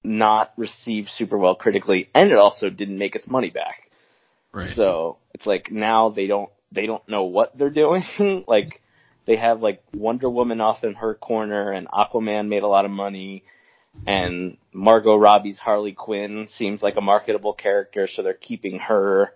F: not received super well critically, and it also didn't make its money back.
E: Right.
F: So it's like now they don't they don't know what they're doing. like they have like Wonder Woman off in her corner, and Aquaman made a lot of money, and Margot Robbie's Harley Quinn seems like a marketable character, so they're keeping her.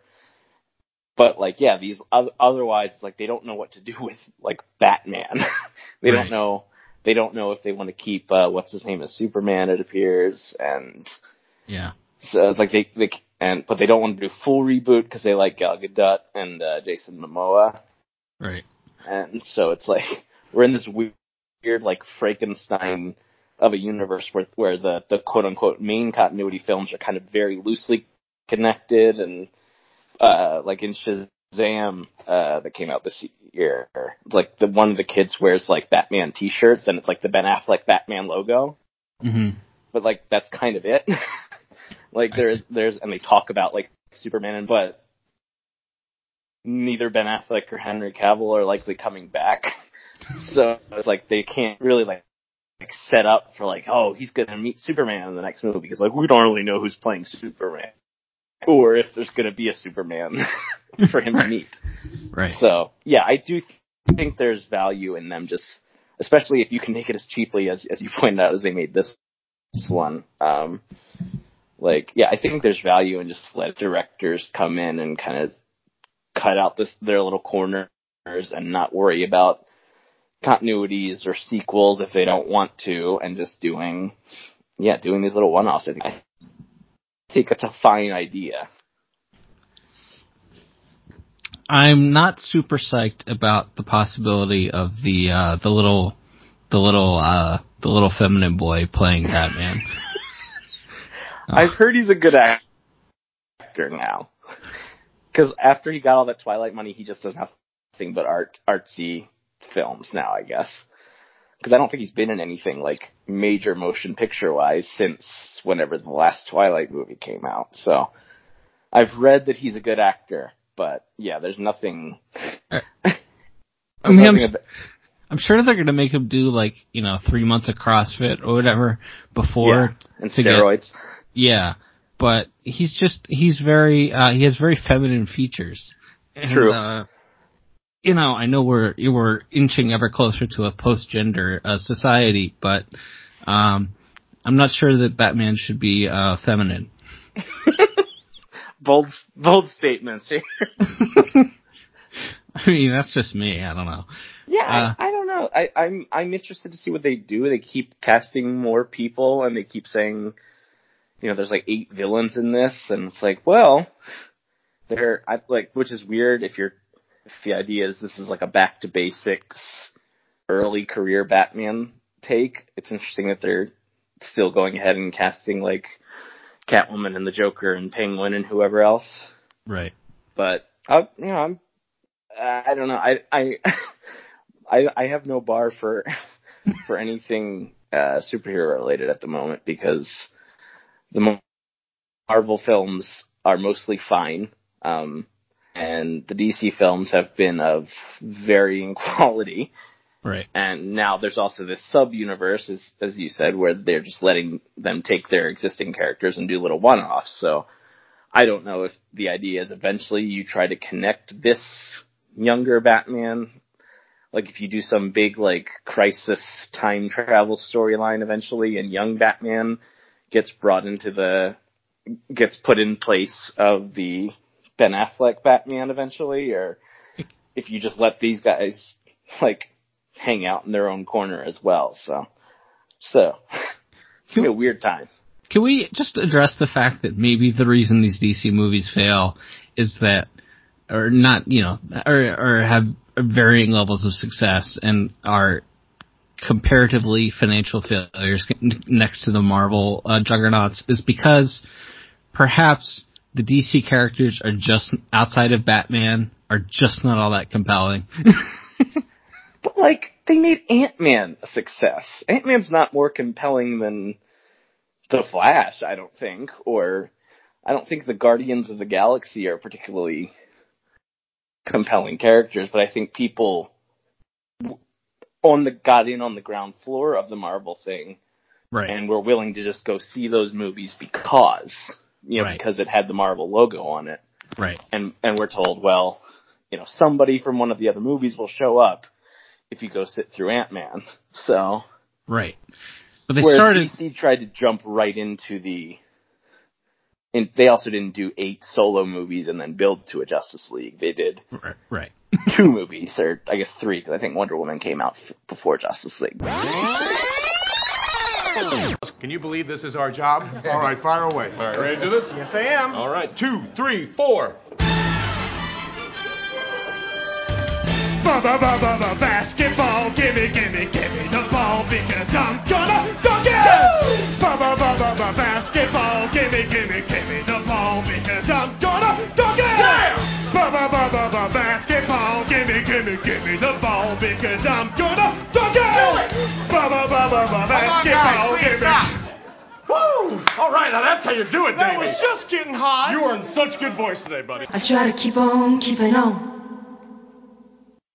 F: But like, yeah, these otherwise, it's like they don't know what to do with like Batman. they
E: Right.
F: don't know. They don't know if they want to keep uh, what's his name as Superman. It appears, and
E: yeah.
F: so it's like they, they and but they don't want to do full reboot because they like Gal Gadot and uh, Jason Momoa,
E: Right.
F: And so it's like we're in this weird, weird like Frankenstein of a universe where where the the quote unquote main continuity films are kind of very loosely connected and uh like in Shazam uh that came out this year like the one of the kids wears like Batman t-shirts and it's like the Ben Affleck Batman logo.
E: Hmm
F: but like that's kind of it. Like there's there's and they talk about like Superman and but neither Ben Affleck or Henry Cavill are likely coming back so it's like they can't really like like set up for like, oh, he's gonna meet Superman in the next movie because like we don't really know who's playing Superman, or if there's gonna be a Superman for him to meet.
E: Right.
F: So yeah, I do th- think there's value in them just, especially if you can make it as cheaply as as you pointed out as they made this this one. Um, like yeah, I think there's value in just let directors come in and kind of cut out this their little corners and not worry about continuities or sequels if they don't want to, and just doing, yeah, doing these little one-offs. I think, I think it's a fine idea.
E: I'm not super psyched about the possibility of the uh, the little the little uh, the little feminine boy playing Batman.
F: I've heard he's a good actor now. Because after he got all that Twilight money, he just does nothing but art artsy films now, I guess. Because I don't think he's been in anything like major motion picture wise since whenever the last Twilight movie came out. So I've read that he's a good actor, but yeah, there's nothing.
E: Uh, I mean, I'm,
F: nothing
E: I'm sure they're gonna make him do like you know three months of CrossFit or whatever before
F: yeah, and
E: to get-
F: steroids.
E: Yeah, but he's just he's very uh he has very feminine features. And,
F: True.
E: Uh, you know, I know we're we're inching ever closer to a post gender uh, society, but um I'm not sure that Batman should be uh feminine.
F: bold, bold statements here.
E: I mean, that's just me. I don't know.
F: Yeah,
E: Uh,
F: I, I don't know. I, I'm I'm interested to see what they do. They keep casting more people, and they keep saying, you know, there's like eight villains in this, and it's like, well, they're I, like, which is weird if you're if the idea is this is like a back to basics, early career Batman take. It's interesting that they're still going ahead and casting like Catwoman and the Joker and Penguin and whoever else
E: Right.
F: but I, you know, I'm, I don't know. I, I, I, I have no bar for, for anything, uh, superhero related at the moment because the Marvel films are mostly fine. Um, and the DC films have been of varying quality.
E: Right.
F: And now there's also this sub universe, as, as you said, where they're just letting them take their existing characters and do little one offs. So I don't know if the idea is eventually you try to connect this younger Batman, like if you do some big like crisis time travel storyline eventually and young Batman gets brought into the, gets put in place of the Ben Affleck Batman eventually, or if you just let these guys like hang out in their own corner as well. So, so it's gonna be a weird time.
E: Can we just address the fact that maybe the reason these DC movies fail is that, or not, you know, or, or have varying levels of success and are comparatively financial failures next to the Marvel uh, juggernauts is because perhaps the DC characters are just outside of Batman are just not all that compelling.
F: But like, they made Ant-Man a success. Ant-Man's not more compelling than The Flash, I don't think, or I don't think the Guardians of the Galaxy are particularly compelling characters, but I think people on the got in on the ground floor of the Marvel thing
E: right.
F: and were willing to just go see those movies because you know
E: Right.
F: because it had the Marvel logo on it
E: right.
F: and and we're told, well, you know, somebody from one of the other movies will show up if you go sit through Ant Man. So
E: Right. But they started
F: DC tried to jump right into the, and they also didn't do eight solo movies and then build to a Justice League. They did
E: right. right.
F: two movies, or I guess three, because I think Wonder Woman came out f- before Justice League.
B: Can you believe this is our job? All right, fire away.
C: All right, ready to do this?
A: Yes, I am.
C: All right, two, three, four.
A: ba basketball. Give me, give me, give me the ball because I'm gonna dunk it. Ba ba ba ba basketball. Give me, give me, give me the ball because I'm gonna dunk it. Ba ba ba ba ba basketball. Give me, give me, give me the ball because I'm gonna dunk it. Ba ba ba ba ba basketball. Give
B: me.
A: Woo!
C: All right, now that's how you do it,
A: David.
C: That
A: was just getting hot.
C: You are in such good voice today, buddy.
H: I try to keep on keeping on.